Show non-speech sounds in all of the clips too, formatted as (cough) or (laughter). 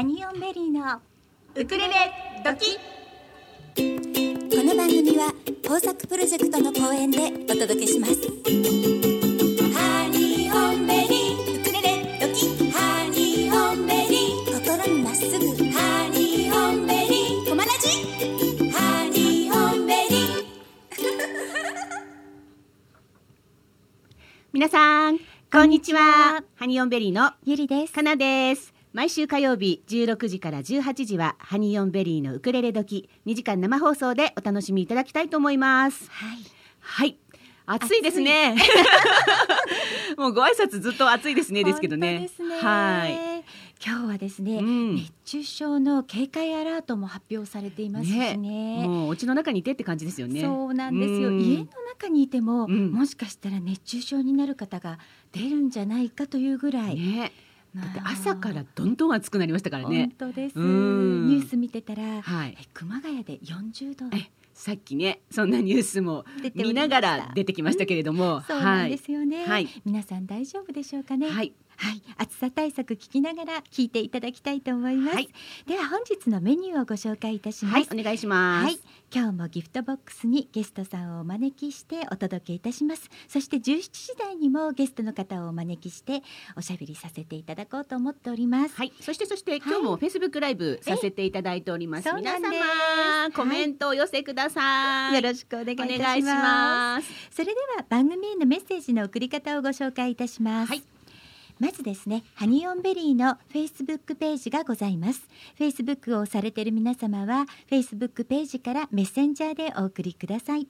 ハニオンベリーのウクレレドキこの番組は豊作プロジェクトの後援でお届けします。ハニオンベリーウクレレドキハニオンベリー。心にまっすぐ。ハニオンベリー。コマラジハニオンベリー。皆さんこんにちは。ハニオンベリーのゆりです。かなです毎週火曜日16時から18時はハニオンベリーのウクレレ時2時間生放送でお楽しみいただきたいと思います。はい。はい。暑いですね。(laughs) もうご挨拶ずっと暑いですねですけどね。ね。はい。今日はですね、うん。熱中症の警戒アラートも発表されていますしね。もうお家の中にいてって感じですよね。そうなんですよ、うん。家の中にいても、うん。もしかしたら熱中症になる方が出るんじゃないかというぐらい、ね朝からどんどん暑くなりましたからね。本当です。うん。ニュース見てたら、はい。え熊谷で40度。えさっきねそんなニュースも見ながら出てきましたけれども、そうなんですよね、はい。皆さん大丈夫でしょうかね。はいはい、暑さ対策聞きながら聞いていただきたいと思います、はい。では本日のメニューをご紹介いたします、はいお願いします、はい、今日もギフトボックスにゲストさんをお招きしてお届けいたします。そして17時台にもゲストの方をお招きしておしゃべりさせていただこうと思っております。はい、そしてそして今日もフェイスブックライブさせていただいております。そうなんです。皆様コメントをお寄せください。よろしくお願いいたします。お願いします。それでは番組へのメッセージの送り方をご紹介いたします、はいまずですねハニオンベリーのフェイスブックページがございます。フェイスブックをされている皆様はフェイスブックページからメッセンジャーでお送りください。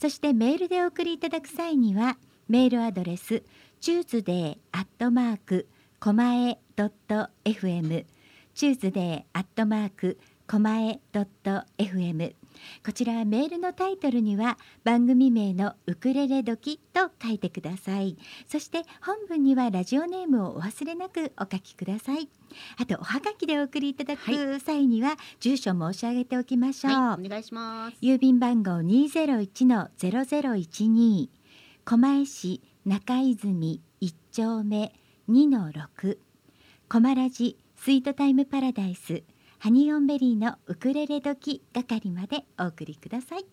そしてメールでお送りいただく際にはメールアドレス tuesday アットマークコマエドット fm tuesday アットマークコマエドット fm こちらメールのタイトルには番組名のウクレレ時と書いてください。そして本文にはラジオネームをお忘れなくお書きください。あとおはがきでお送りいただく際には住所申し上げておきましょう、はい、お願いします。郵便番号201-0012狛江市中泉1丁目2-6コマラジスイートタイムパラダイスハニオンベリーのウクレレ時係までお送りください。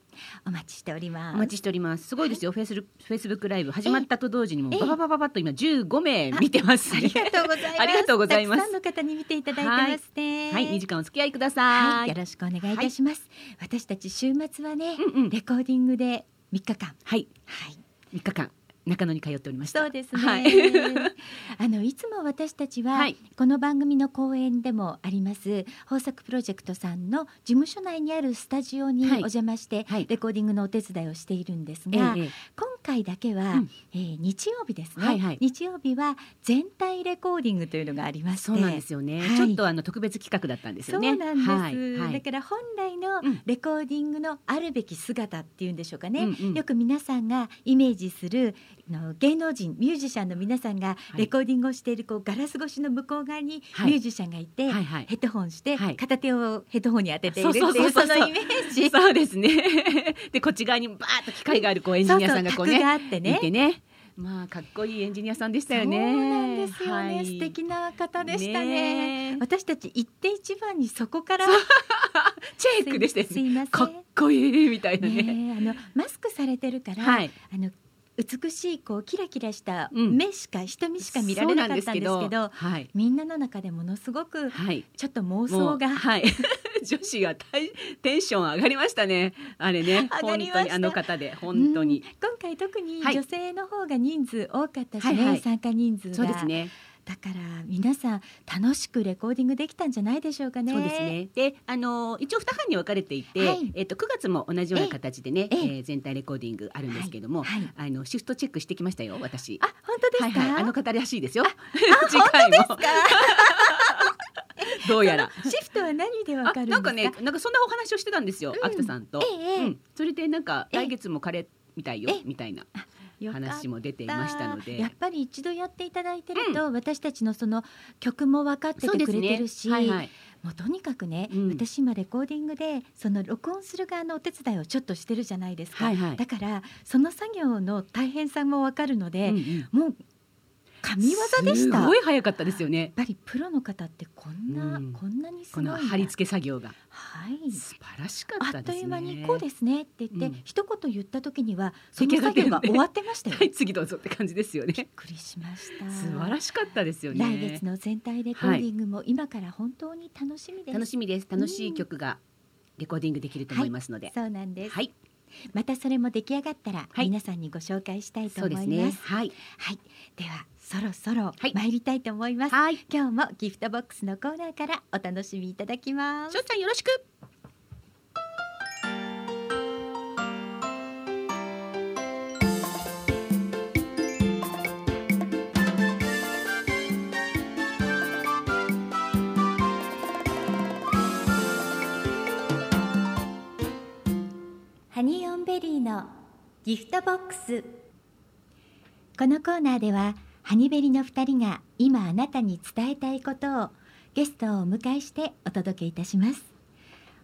お待ちしております。お待ちしております。すごいですよ。フェイスフェイスブックライブ。始まったと同時にもえ？えバババババッと今15名見てます、ありがとうございます。ありがとうございます。たくさんの方に見ていただいてますね。はい、2時間お付き合いください。はい、よろしくお願いいたします、私たち週末はね、うんうん。レコーディングで3日間。はい、はい。3日間中野に通っておりました。そうですね。はいあのいつも私たちは、はい。この番組の公演でもあります豊作プロジェクトさんの事務所内にあるスタジオにおはい。邪魔して、はい。レコーディングのお手伝いをしているんですええが、ええ。今回だけは、うん。えー日曜日ですね、はいはい。日曜日は全体レコーディングというのがありまして。そうなんですよね、はい。ちょっとあの特別企画だったんですよね。そうなんです、だから本来のうん。レコーディングのあるべき姿っていうんでしょうかね、うんうん。よく皆さんがイメージするあの芸能人ミュージシャンの皆さんがいレコーディングをしているこうガラス越しの向こう側にはいミュージシャンがいて、はいはいヘッドホンして、はい片手をヘッドホンに当てているっていうそのイメージ。(laughs) そうですね。(laughs) でこっち側にバーッと機械があるこうエンジニアさんがこうねそうそう卓があってねいてね。まあかっこいいエンジニアさんでしたよね。そうなんですよね、はい素敵な方でしたねねえ私たち行って一番にそこから (laughs) チェックでしたよね。すいませんかっこいいみたいなね。ねえあのマスクされてるから、はい。あの美しいこうキラキラしたうん目しか、瞳しか見られなかったんですけどはいみんなの中でものすごくはい。ちょっと妄想がはい。(laughs) 女子が大テンション上がりましたね。あれね。本当にあの方で本当に。うん今回特にはい女性の方が人数多かったしね、はいはい参加人数がそうですね。だから皆さん楽しくレコーディングできたんじゃないでしょうかね。そうですね。で、あの一応二班に分かれていて、はい。えっと九月も同じような形でね、ええ。えー全体レコーディングあるんですけども、はい。はい。あのシフトチェックしてきましたよ、私。あ本当ですか、はいはい、あの方らしいですよ。(laughs) 次回も。(laughs) どうやら。シフトは何でわあかるんですか？なんかね、なんかそんなお話をしてたんですよ、うん。秋田さんと。ええ。うん、それでなんかええ。来月も彼みたいよええ。みたいな話も出ていましたので。やっぱり一度やっていただいてると、私たちのその曲も分かっててくれてるし、はいはい。もうとにかくね、うん。私今レコーディングでその録音する側のお手伝いをちょっとしてるじゃないですか、はいはい。だからその作業の大変さも分かるので、うんうん。もう神業でした。すごい早かったですよね。やっぱりプロの方ってこんな、うん。こんなにすごいなこの貼り付け作業が。はい。素晴らしかあったですね。っという間にこうですね。って言って、うん。一言言った時にはその作業が終わってましたよ、(laughs) はい、次どうぞって感じですよびっね。くりしました。素晴らしかったですよね。来月の全体レコーディングも今から本当に楽しみです、楽しみです。楽しい曲がレコーディングできると思いますので。そうなんです、はい、またそれも出来上がったら、はい。皆さんにご紹介したいと思います。ですね。はい、はい。ではそろそろはい。参りたいと思います、はい、今日もギフトボックスのコーナーからお楽しみいただきます。しょうちゃんよろしく。ハニーオンベリーのギフトボックス。このコーナーではハニベリの2人が今あなたに伝えたいことをゲストをお迎えしてお届けいたします。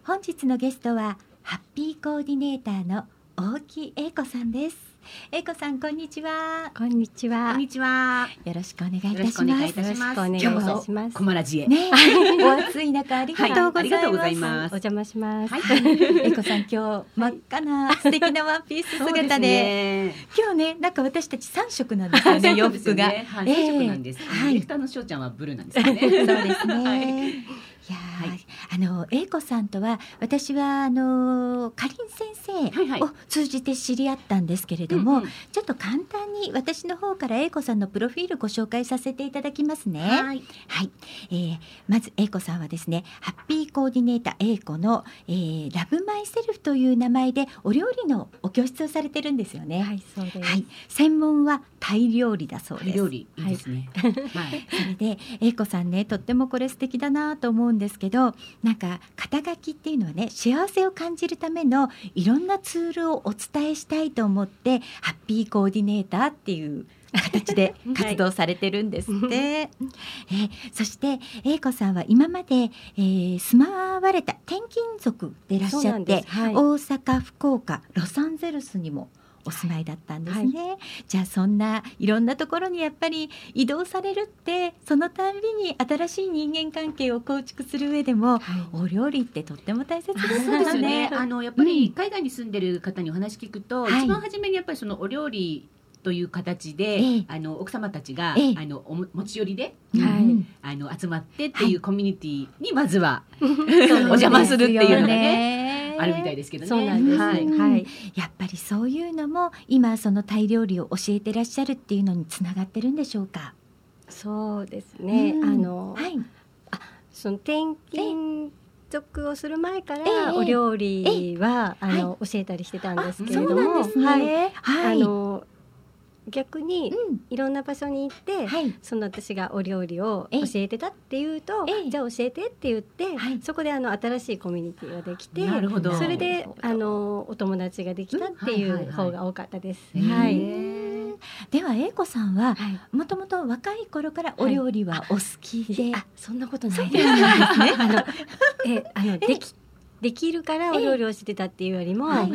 本日のゲストはハッピーコーディネーターの大木英子さんです。英子さんこんにちはこんにちは。こんにちは。よろしくお願いいたよろししますくお願いいたします。よろしくお願いしますこそ小村寺へ。ね (laughs) お暑い中ありがとうございます、はいありがとうございますお邪魔します。はい。英子さん今日真っ赤な素敵なワンピース姿で今日ねなんか私たち三色なんですよね洋服が、三色なんです。はいディレクターのしょうちゃんはブルーなんですよね。そうですね。はいい、やー、はいあの英子さんとは私はあのかりん先生を通じて知り合ったんですけれども、ちょっと簡単に私の方から英子さんのプロフィールご紹介させていただきますね。はい。はい、えーまず英子さんはですねハッピーコーディネーター英子の、えーラブマイセルフという名前でお料理のお教室をされてるんですよね。はい、そうです。はい、専門はタイ料理だそうです。料理いいですね。はい。(laughs) それで英子さんねとってもこれ素敵だなと思うんですけどなんか肩書きっていうのはね幸せを感じるためのいろんなツールをお伝えしたいと思ってハッピーコーディネーターっていう形で (laughs) 活動されてるんですって、えーそして英子さんは今まで、えー住まわれた転勤族でいらっしゃって。はい。大阪福岡ロサンゼルスにもお住まいだったんですね、じゃあそんないろんなところにやっぱり移動されるってそのたんびに新しい人間関係を構築する上でもはい。お料理ってとっても大切ですよね。よね。。あのやっぱり海外に住んでる方にお話聞くと、はい。一番初めにやっぱりそのお料理という形で、ええ。あの奥様たちが、ええ。あのおも持ち寄りではい。うん。あの集まってっていうコミュニティにまずは、そ (laughs) うお邪魔するっていうのがね。ねあるみたいですけどね。そうなんです。ははいい。やっぱりそういうのも今そのタイ料理を教えてらっしゃるっていうのにつながってるんでしょうか？そうですね。うんあの、はい、その転勤族をする前かええらお料理はあの教えたりしてたんですけれども、はい。はい、あの逆にうん、いろんな場所に行って。はい、その私がお料理をええ教えてたっていうと、ええ。じゃあ教えてって言って、はい。そこであの新しいコミュニティができてなるほど。それであのお友達ができたっていうん。はいはいはい。う方が多かったです。へえはい。うんでは英子さんははい。もともと若い頃からお料理はお好きで、あ、そんなことないです。ね。(laughs) あの、え、あの、でき、できるからお料理をしてたっていうよりも、はい。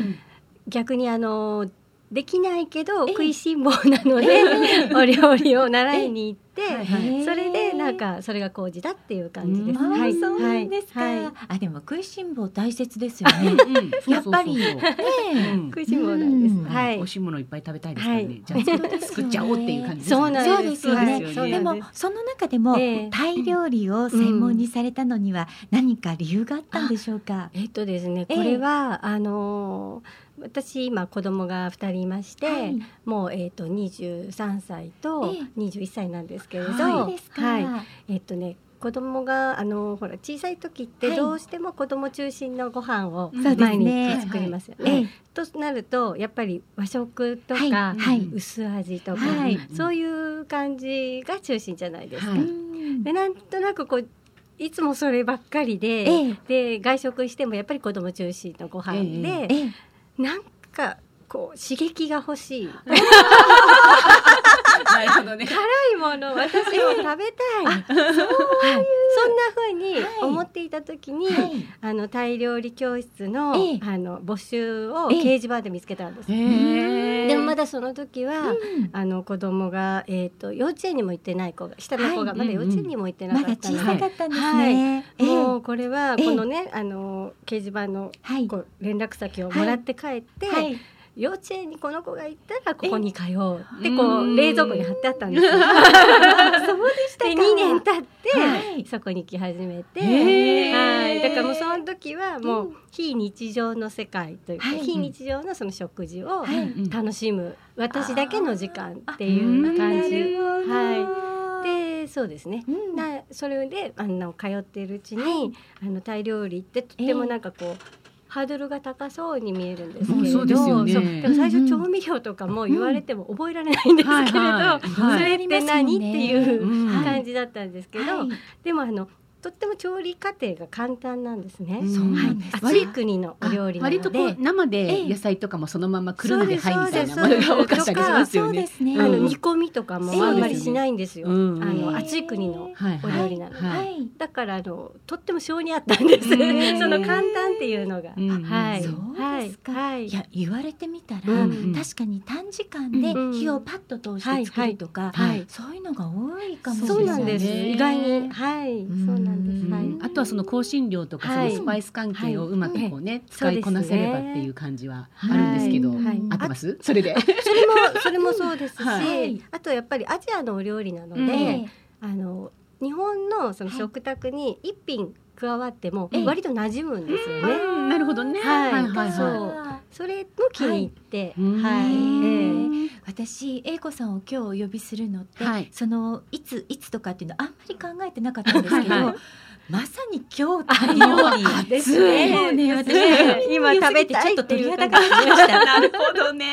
逆にあの。できないけどええ。食いしん坊なので、お料理を習いに行って、はいはい。それでなんかそれが工事だっていう感じです。はい、そうなんですか、はい。はい。あでも食いしん坊大切ですよね。うんやっぱり。ねうん。食いしん坊なんです。うん。はい。美味。しいものいっぱい食べたいですからね。はい。じゃあ作っちゃおうっていう感じですね。そうなんです。よね。でもその中でも、ええ。タイ料理を専門にされたのには何か理由があったんでしょうか、えっとですね、ええ。これは、あのー私今子供が二人いまして、はい。もうえっ、と23歳とえ21歳なんですけれど、そうですか、はい。えっ、とね子供があのほら小さい時ってはい。どうしても子供中心のご飯を毎ね。日作りますよえね。となるとやっぱり和食とか、薄味とか、はい。そういう感じが中心じゃないですか。でなんとなくこういつもそればっかりで、ええ。で外食してもやっぱり子供中心のご飯で、ええなんかこう刺激が欲しい。(laughs) なるほどね。辛いもの私も食べたい、はい、そんな風に思っていた時に、はい。あのタイ料理教室の,、ええ。あの募集をええ。掲示板で見つけたんです。へえ。でもまだその時は、うん。あの子供がえっ、と幼稚園にも行ってない子が下の子がまだ幼稚園にも行ってなかったので、小さかったんですね、ええ。もうこれはええこのね、あの掲示板のはい。こう連絡先をもらって帰って、はい幼稚園にこの子が行ったらここに通うってえこう冷蔵庫に貼ってあったんですよ。(laughs) そうでしたか。で2年経って、はい。そこに来始めて、はい、だからもうその時はもう非日常の世界というか、はい。非日常のその食事を楽しむ私だけの時間っていう感じ。はでそうですね。うん。なそれであの通っているうちに、はい。あのタイ料理ってとってもなんかこう、ハードルが高そうに見えるんですけうんれど、そうねでも最初調味料とかも言われても覚えられないんですけれど、はいはいそれって何？っていううん感じだったんですけど、はい。でもあのとっても調理過程が簡単なんですね。うん。そうなんです。暑い国のお料理なので、割とこう生えでえ野菜とかもそのままくるんでそうはいですみたいなものが多かったりしますよね。そうですね。あのうん煮込みとかもあんまりしないんですよ。うん。あの暑い国のはいお料理なので、はいはい。だからあのとっても性に合ったんです。その簡単っていうのが、うんはい、そうですか。はい、い。や言われてみたら、うん確かに短時間でうん火をパッと通して作るとか、はいそういうのが多いかもしれそうなんです。ね意外に、はい、うん。そうなんです。はい。うんあとはその香辛料とかそはい。のスパイス関係をうまくこうねそうですね使いこなせればっていう感じはあるんですけどはい。はい。合ってます？それで？それもそれもそうですし、(laughs) はい。あとやっぱりアジアのお料理なので、あの日本のその食卓に一品加わってもええ割と馴染むんですよね。うん。なるほどね。はい。はいはいそう。はそれも気に入って、うん。はい、ええ。私英子さんを今日お呼びするのって、はい。そのいついつとかっていうのあんまり考えてなかったんですけど、はいはいまさに今日タイ料理です熱いもうね私今食べたいちょっと鳥肌が立ちました。(laughs) なるほどね。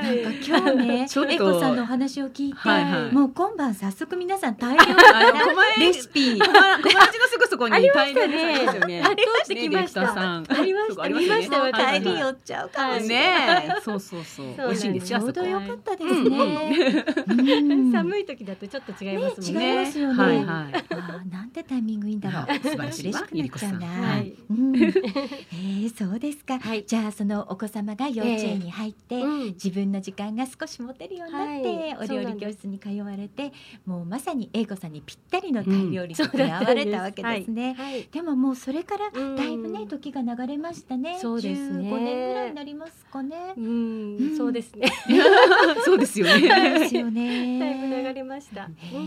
はいなんか今日ねちょっと。英子さんのお話を聞いて、はいはい。もう今晩早速皆さん大量あののレシピ。小林のすぐそこにありましたね。大量にありますよね。ありました。ありました。ありましたよはいはいはい。帰り寄っちゃうかもしれない。ねえ。そうそうそう。美味しいんですちょうどよかったですね。うん寒い時だとちょっと違いますもんね。ね違いますよね。はいはい。あーなんてタイミングいいんだろう。はい素晴らしいわ嬉しくなっちゃうな。はいうん、(laughs) えー、そうですか。はいじゃあそのお子様が幼稚園に入って、うん自分の時間が少し持てるようになって、はいお料理教室に通われて、もうまさに英子さんにぴったりのタイ料理そうと出会われたわけですね。はい。でももうそれからうんだいぶね時が流れましたね。そうですね15年ぐらいになりますかね。ううんん、そうですね。(laughs) そうですよね (laughs) ですよね。だいぶ流れました。へうん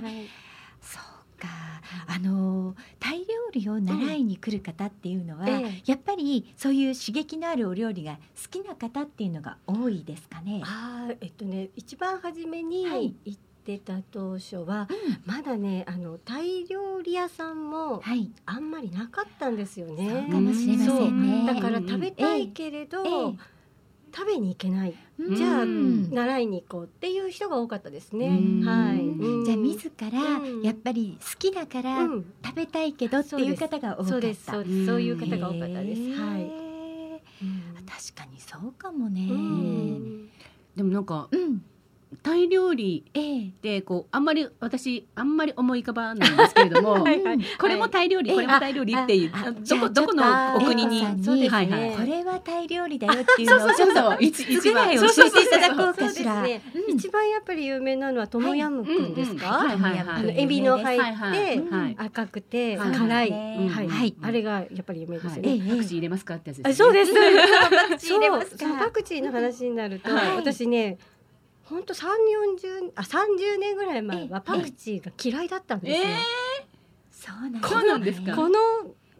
ーはい。か。あのタイ料理を習いに来る方っていうのは、ええやっぱりそういう刺激のあるお料理が好きな方っていうのが多いですかね？ああ、えっとね、一番初めはいに行ってた当初は、まだね、あのタイ料理屋さんもはい、あんまりなかったんですよそうね。かもしれませんね。だから食べたいけれど、ええ食べに行けない。うんじゃあうん習いに行こうっていう人が多かったですね。うんはい。じゃあ自らうんやっぱり好きだからうん食べたいけどっていう方が多かった。そうです。そうです。そういう方が多かったです。はい。確かにそうかもね。ううん。んでもなんかタイ料理ええ。でこうあんまり私あんまり思い浮かばないんですけれども (laughs) はいはい。これもタイ料理はいこれもタイ料理っていうどこどこのお国にちょっとそうですね。はいはいこれはタイ料理だよっていうのをちょっそうそう。と五つぐらい教えていただこうかしら。ですね。うん一番やっぱり有名なのはトムヤムクンですうんうんか？はいはいエビの入ってはい赤くてはい。辛い、はいはい、はい。あれがやっぱり有名ですよはい。ね。ええ。パクチー入れますかってやつですそうです。パクチー入れますか？そうそうパクチーの話になると、はい。私ね、本当三四十あ三十年ぐらい前はパクチーが嫌いだったんですよ。えそうなんそうなんですか？この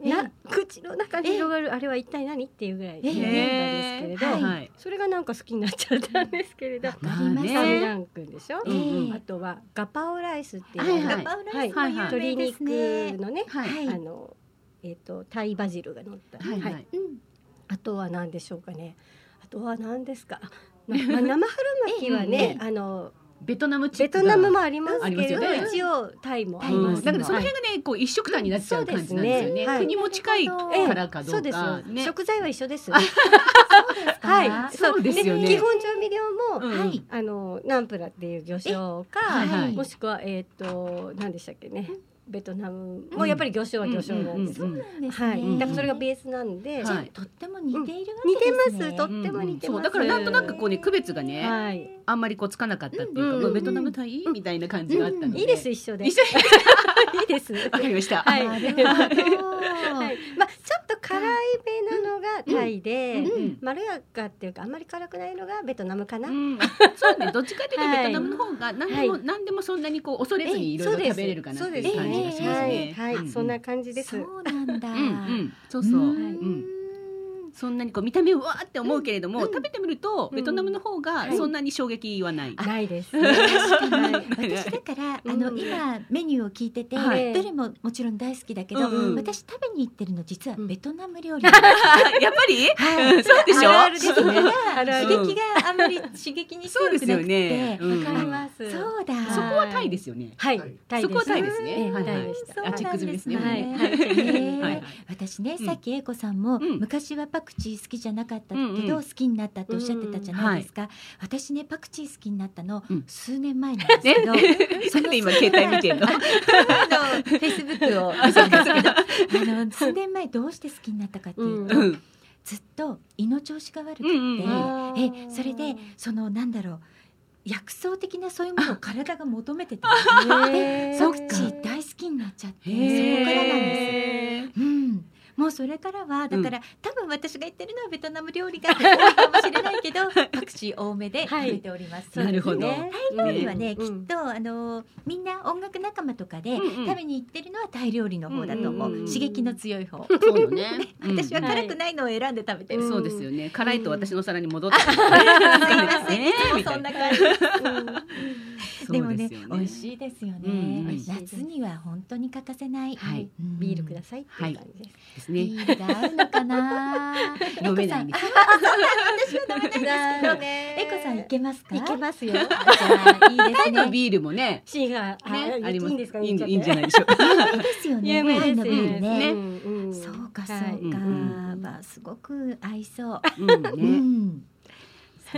えな口の中に広がるあれは一体何っていうぐらい嫌だったんですけれど、えはいはい。それがなんか好きになっちゃったんですけれど、わかります。サムねランでしょ？ええあとはガパオライスっていう、はいはい。ガパオライスもはい有鶏名です肉ね。のね、はいはい。あのえっ、とタイバジルが乗った、はい。はい。うん。あとは何でしょうかね。あとは何ですか？まま生春巻きはね、えあのベトナムチッベクがトナムもありますけれど、ね。一応タイも。ありだからそのはい辺がねこう一緒くたになっちゃう感じなんですよね。そうですね。はい。国も近いからかどそううですか。食材は一緒です。(laughs) ははい、そう。ですよね。基本調味料も、うん。はい。あのナンプラっていう魚醤か、もしくはえっ、と何でしたっけね、ベトナムもやっぱり魚醤は魚醤なんです。うんうんうんそうなんですね。はい、だからそれがベースなんで、はいとっても似ているわ似てけですね。ます。とっても似てます。そうだからなんとなくこうね区別がねはい。あんまりこうつかなかったっていうか、ベトナムタイ？みたいな感じがあったので、いいです一緒で。一緒 (laughs) いいです。(laughs) わかりました。はいなるほど (laughs) はい、まあちょっと辛いめなのがタイで、うんまろやかっていうかあんまり辛くないのがベトナムかな。うん、(laughs) そうね、どっちかというとはい。ベトナムの方が何でも、はい。何でもそんなにこう恐れずにいろいろ食べれるかなっていう感じがしますね。はい、そんな感じです。そうなんだ。そうそう。うそんなにこう見た目うわーって思うけれども、うん食べてみると、うん。ベトナムの方がはい。そんなに衝撃はない。ないです。確かにはい私だから、(laughs) うん。あの今メニューを聞いてて、はい。どれももちろん大好きだけど、私食べに行ってるの実はうん。ベトナム料理 (laughs) やっぱり？はい。うんそうでしょ？あるあるですね。刺激があんまり刺激にそうですよ強くなくて、ね。うんわかります。そうだ。そこはタイですよね。はい。そこはタイですね。ええはい。あチェック済みですね。はいね。はい。ねはい。私ね、うん。さっき英子さんも、うん。昔はパクチー好きじゃなかったけど、好きになったっておっしゃってたじゃないですか、私ねパクチー好きになったの、うん。数年前なんですけど、(laughs) なんで今携帯見てんの？あのフェイスブックを。あの数年前どうして好きになったかっていうと、うん。ずっと胃の調子が悪くて、えそれでそのなんだろう薬草的なそういうものを体が求めてたへー。パクチー大好きになっちゃってそこからなんです。うんもうそれからはだから、多分私が言ってるのはベトナム料理が多いかもしれないけどパクチー多めで食べております。なるほど。タイ料理はね、うん。きっとあのみんな音楽仲間とかでうんうん。食べに行ってるのはタイ料理の方だと思う、うんうんうん刺激の強い方、そうよね。(laughs) うん。私は辛くないのを選んで食べてる、うんそうですよね。辛いと私の皿に戻ってくる。すいません、ね。いそんな感じ。(laughs) でもねそうすよ美味しいですよね、夏には本当に欠かせない、はい。うん。ビールくださいっていう感じです。ね。ールが合うのかな。(laughs) 飲めないんです。私は飲めないんですけどね。(laughs) えこさんいけますか？いけますよ。じゃあいいですね。ビールもね。シーがあね、あります。いいんじゃないでしょう。(laughs) ですよね。有名ですタイのビールねそうかそうか、まあすごく合いそう、うんうね。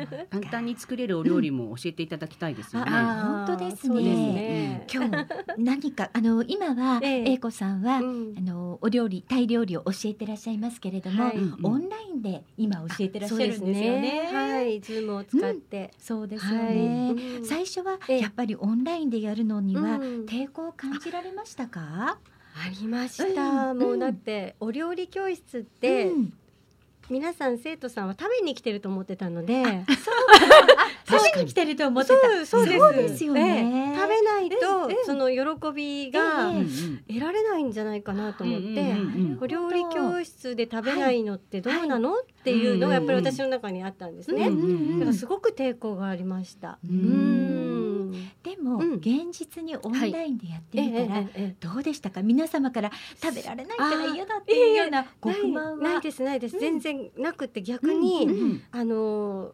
ん (laughs) 簡単に作れるお料理も教えていただきたいですよね。あ本当ですね。今日何かあの今はええ。英子さんは、うん。あのお料理タイ料理を教えてらっしゃいますけれども、オンラインで今教えてらっしゃるんですよね。はい、ズームを使って。そうですよはい。ね。うん。最初はええ。やっぱりオンラインでやるのにはうん抵抗を感じられましたか？ありました。うん。もうだってお料理教室ってうん皆さん生徒さんは食べに来てると思ってたので、食べに来てると思ってた。そうです。そうですよねええ食べないとその喜びが得られないんじゃないかなと思って。お料理教室で食べないのってどうなの、っていうのがやっぱり私の中にあったんですね。だからすごく抵抗がありました。ううん。ん。でも、うん。現実にオンラインでやってみたら、ええええどうでしたか？皆様から食べられないから嫌だっていうようなご不満は？ないないですないです、うん。全然なくて逆に、うんうんあの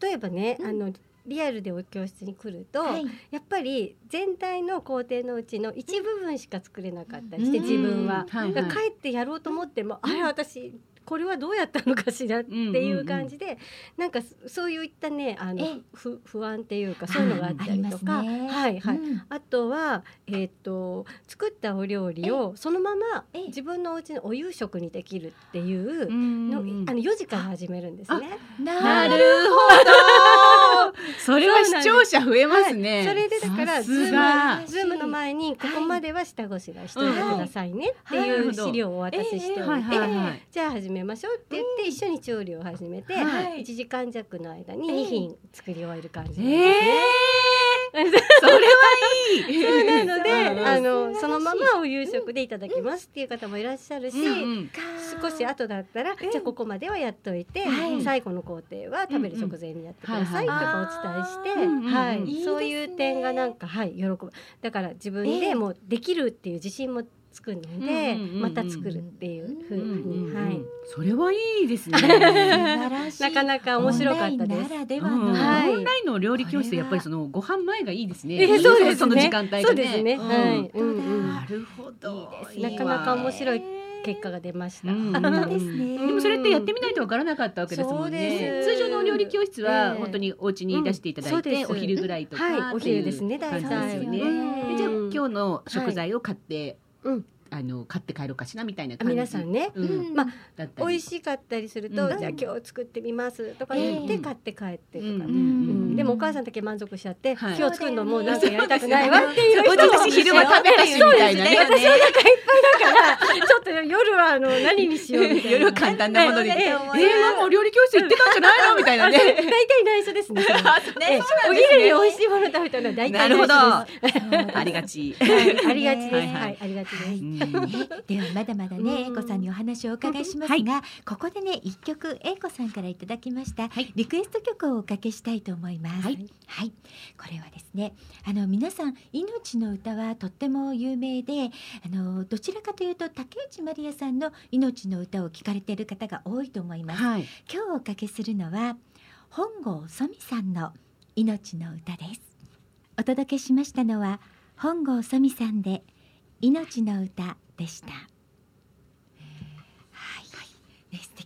例えばね、うん。あのリアルでお教室に来ると、はい。やっぱり全体の工程のうちの一部分しか作れなかったりして、うん。自分は、はいだからはい帰ってやろうと思っても、あれ私これはどうやったのかしらっていう感じで、なんかそそういったねあのええ。ふ不安っていうかそういうのがあったりとか、ね。はいはい、うん。あとは、えっと作ったお料理をそのままええ。自分のお家のお夕食にできるっていううんの、うん。あの4時から始めるんですね。なるほど。それは視聴者増えますね。それでだからさズームズームの前にここまでは下ごしらえしておいてくださいねってはい。いう資料をお渡ししておいて、はいはいはい。じゃあ始めましょうって言って一緒に調理を始めて、はい。1時間弱の間に2品作り終える感じですね。えー。(laughs) それはいい。そうなので、うんあのそのままお夕食でいただきますっていう方もいらっしゃるし、うんうん。少し後だったら、じゃあここまではやっといて、はい。最後の工程は食べる直前にやってくださいとかお伝えして、うんうんうんはい。そういう点がなんかはい喜ぶ。だから自分でもうできるっていう自信もつくので、うんうんうんうん。また作るっていうふうに、はい。それはいいですね。(laughs) 素晴らしい。なかなか面白かったです。オンラインならではうんの、はい。オンラインの料理教室やっぱりそのご飯前がいいですね。えそうですね。その時間帯がね。そうですね。んはい。うん。うんなるほど。なかなか面白い結果が出ました。うん本当ですね。でもそれってやってみないとわからなかったわけですもんね。通常のお料理教室はええ。本当にお家に出していただいて、お昼ぐらいとかはい。お昼ですね。大体。でじゃあうん。今日の食材を買って、うんあの買って帰ろうかしらみたいなあ感じ。皆さんね、うん。うん。まあ美味しかったりすると、うん。じゃあ今日作ってみますとか言ってうん。買って帰ってとか、うん。うん。でもお母さんだけ満足しちゃって、はい。今日作るのもうなんかやりたくないわっていう人も私昼間食べたしみたいなね。私お腹いっぱいだからちょっと夜はあの何にしようみたいな夜は簡単なもので、え。ええ。ー、ママお料理教室行ってたんじゃないのみたいなね。大体内緒ですね。それはえ。えお昼に美味しいもの食べたのは大体なるほど。内ありがち。ありがちです。はいありがちです。ではまだまだね、うん。英子さんにお話をお伺いしますが、ここでね一曲英子さんからいただきました、はい。リクエスト曲をおかけしたいと思います。はい、はい。これはですねあの皆さん命の歌はとっても有名であのどちらかというと竹内まりやさんの命の歌を聞かれている方が多いと思います。はい。今日おかけするのは本郷そみさんの命の歌です。お届けしましたのは本郷そみさんで命の歌でした。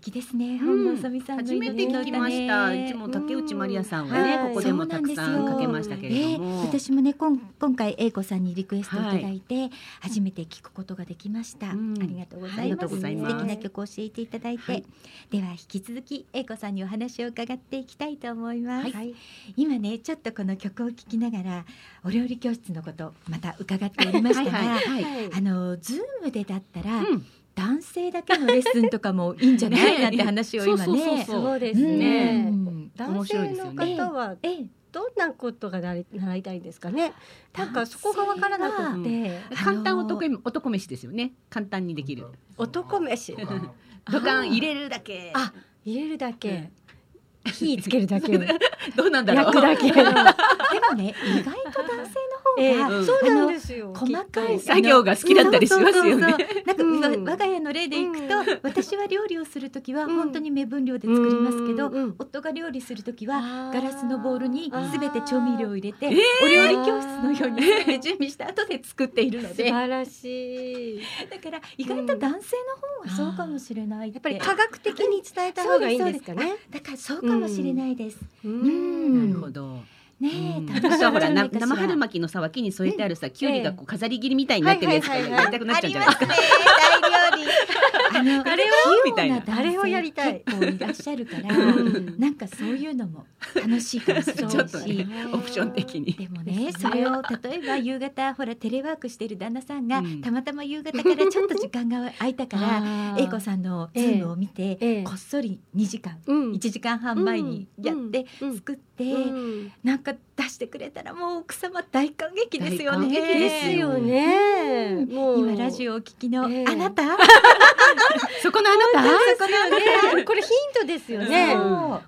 はい、ね、素敵ですね、本郷そみさんの初めて聞きました。いつも竹内まりやさんはね、うん。ここでもたくさんかけましたけれども。えー私もねこん今回英子さんにリクエストいただいて、初めて聞くことができました、うん。ありがとうございます,、す。素敵な曲を教えていただいて、はい。では引き続き英子さんにお話を伺っていきたいと思います、はい。今ねちょっとこの曲を聴きながらお料理教室のことまた伺っておりましたが、はいはいはい。あのズームでだったら、うん男性だけのレッスンとかもいいんじゃない、ねなんて話を今そうそうそうね。そうそうですうね。ん男性の方はええどんなことがなり習いたいんですかね？なんかそこがわからなくて、簡単男男飯ですよね。簡単にできる。男飯。(laughs) 土管入れるだけ。あ、入れるだけ。火つけるだけ。(laughs) どうなんだろう。焼くだけ。(laughs) でもね意外と男性えのえそうなんですよ。細かい作業が好きだったりしますよね。なんか、我が家の例でいくと、うん。私は料理をするときはうん。本当に目分量で作りますけど、夫が料理するときはガラスのボウルにすべて調味料を入れて、えー。お料理教室のように準備した後で作っているの素で、晴らしい。だから意外と男性の方がそうかもしれないやっぱり科学的に伝えた方がいいんですかね。だからそうかもしれないです。ううん。なるほど。ねえ、うん。楽しいん私はほら生春巻きのさ脇に添えてあるさきゅうりがこう飾り切りみたいになってるやつやりたくなっちゃうんじゃないですか。大料理。(laughs) あのあれを？器用な。男性あれをやりたい。結構いらっしゃるから、(laughs) うん。なんかそういうのも楽しいかもしれないし。オプション的に。でもねそれを例えば夕方ほらテレワークしてる旦那さんが、うん。たまたま夕方からちょっと時間が空いたから英子さんのズームを見て、ええ。こっそり2時間うん。1時間半前にやってうん。作って、うん。なんか出してくれたらもう奥様大感激ですよね。大感激ですよね。もう今ラジオをお聞きの、ええあなた？(laughs) そこのあなた？そこのね、これヒントですよね。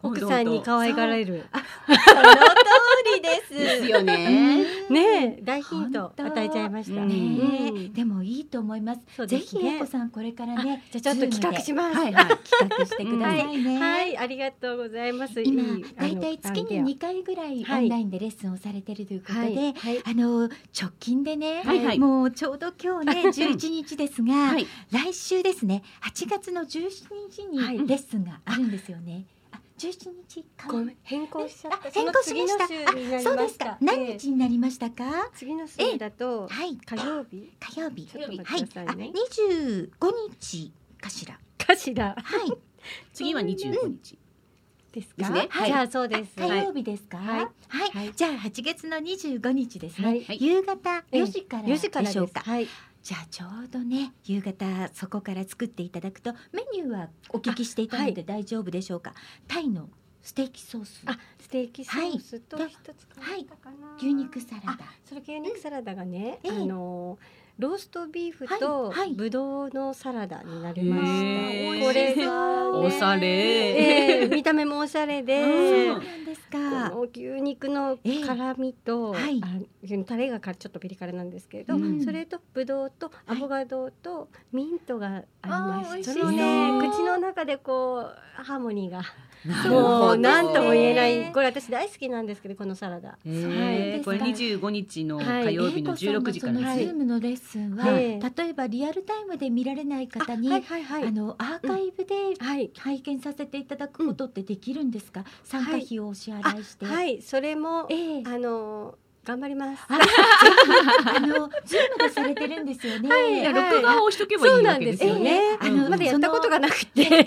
奥さんに可愛がられる。その通りです。(laughs) ですよね。ねえ、大ヒント与えちゃいました。うんねでもいいと思います。ぜひ英子さんこれからね、じゃあちょっと企画します。はいはい。企画してくださいね。はい、ありがとうございます。今いいだいたい月に2回ぐらいオンラインでレッスンをされてるということで、はいはいあの直近でね、はいはいもうちょうど今日ね11日ですが、はい。来週ですね8月の17日はいにレッスンがあるんですよね。あ17日変更しちゃった。あ変更しました。あそうですか。何ええ日になりましたか？次の週だとはい火曜日火曜日。はいってくださいね。あ25日かしら。かしらはい。(laughs) 次は二十五日。ですか？ですねじゃあそうです。火曜日ですか？はいはい。はいじゃあ8月の25日ですね。はい夕方ええ4時から4時からでしょうか？はい。じゃあちょうどね夕方そこから作っていただくとメニューはお聞きしていたので大丈夫でしょうか？タイのステーキソース。あ、ステーキソースとはい一つ変わったかな。牛肉サラダ。それ牛肉サラダがね、ええあのローストビーフとはいはい。ブドウのサラダになりました。へーこれが、ね、おしゃれ。ええ見た目もおしゃれで、(laughs) そうなんですこか。の牛肉の辛みと、ええはい。あタレがかちょっとピリ辛なんですけれど、うん。それとブドウとアボカドとミントがあります。そのそうね口の中でこうハーモニーがもう何とも言えない。これ私大好きなんですけどこのサラダ。へはいーこれ二十五日のはい火曜日の十六時から英子さんのそのズですね。ームのレッスンは、はい。例えばリアルタイムで見られない方に、はいはいはい。あのアーカイブではい。拝見させていただくことってできるんですか、参加費をお支払いして、はい、それも、ええ。あの頑張ります。あのズームでされてるんですよね。はい録画を押しとけばいいわけですよね。あのまだやったことがなくて。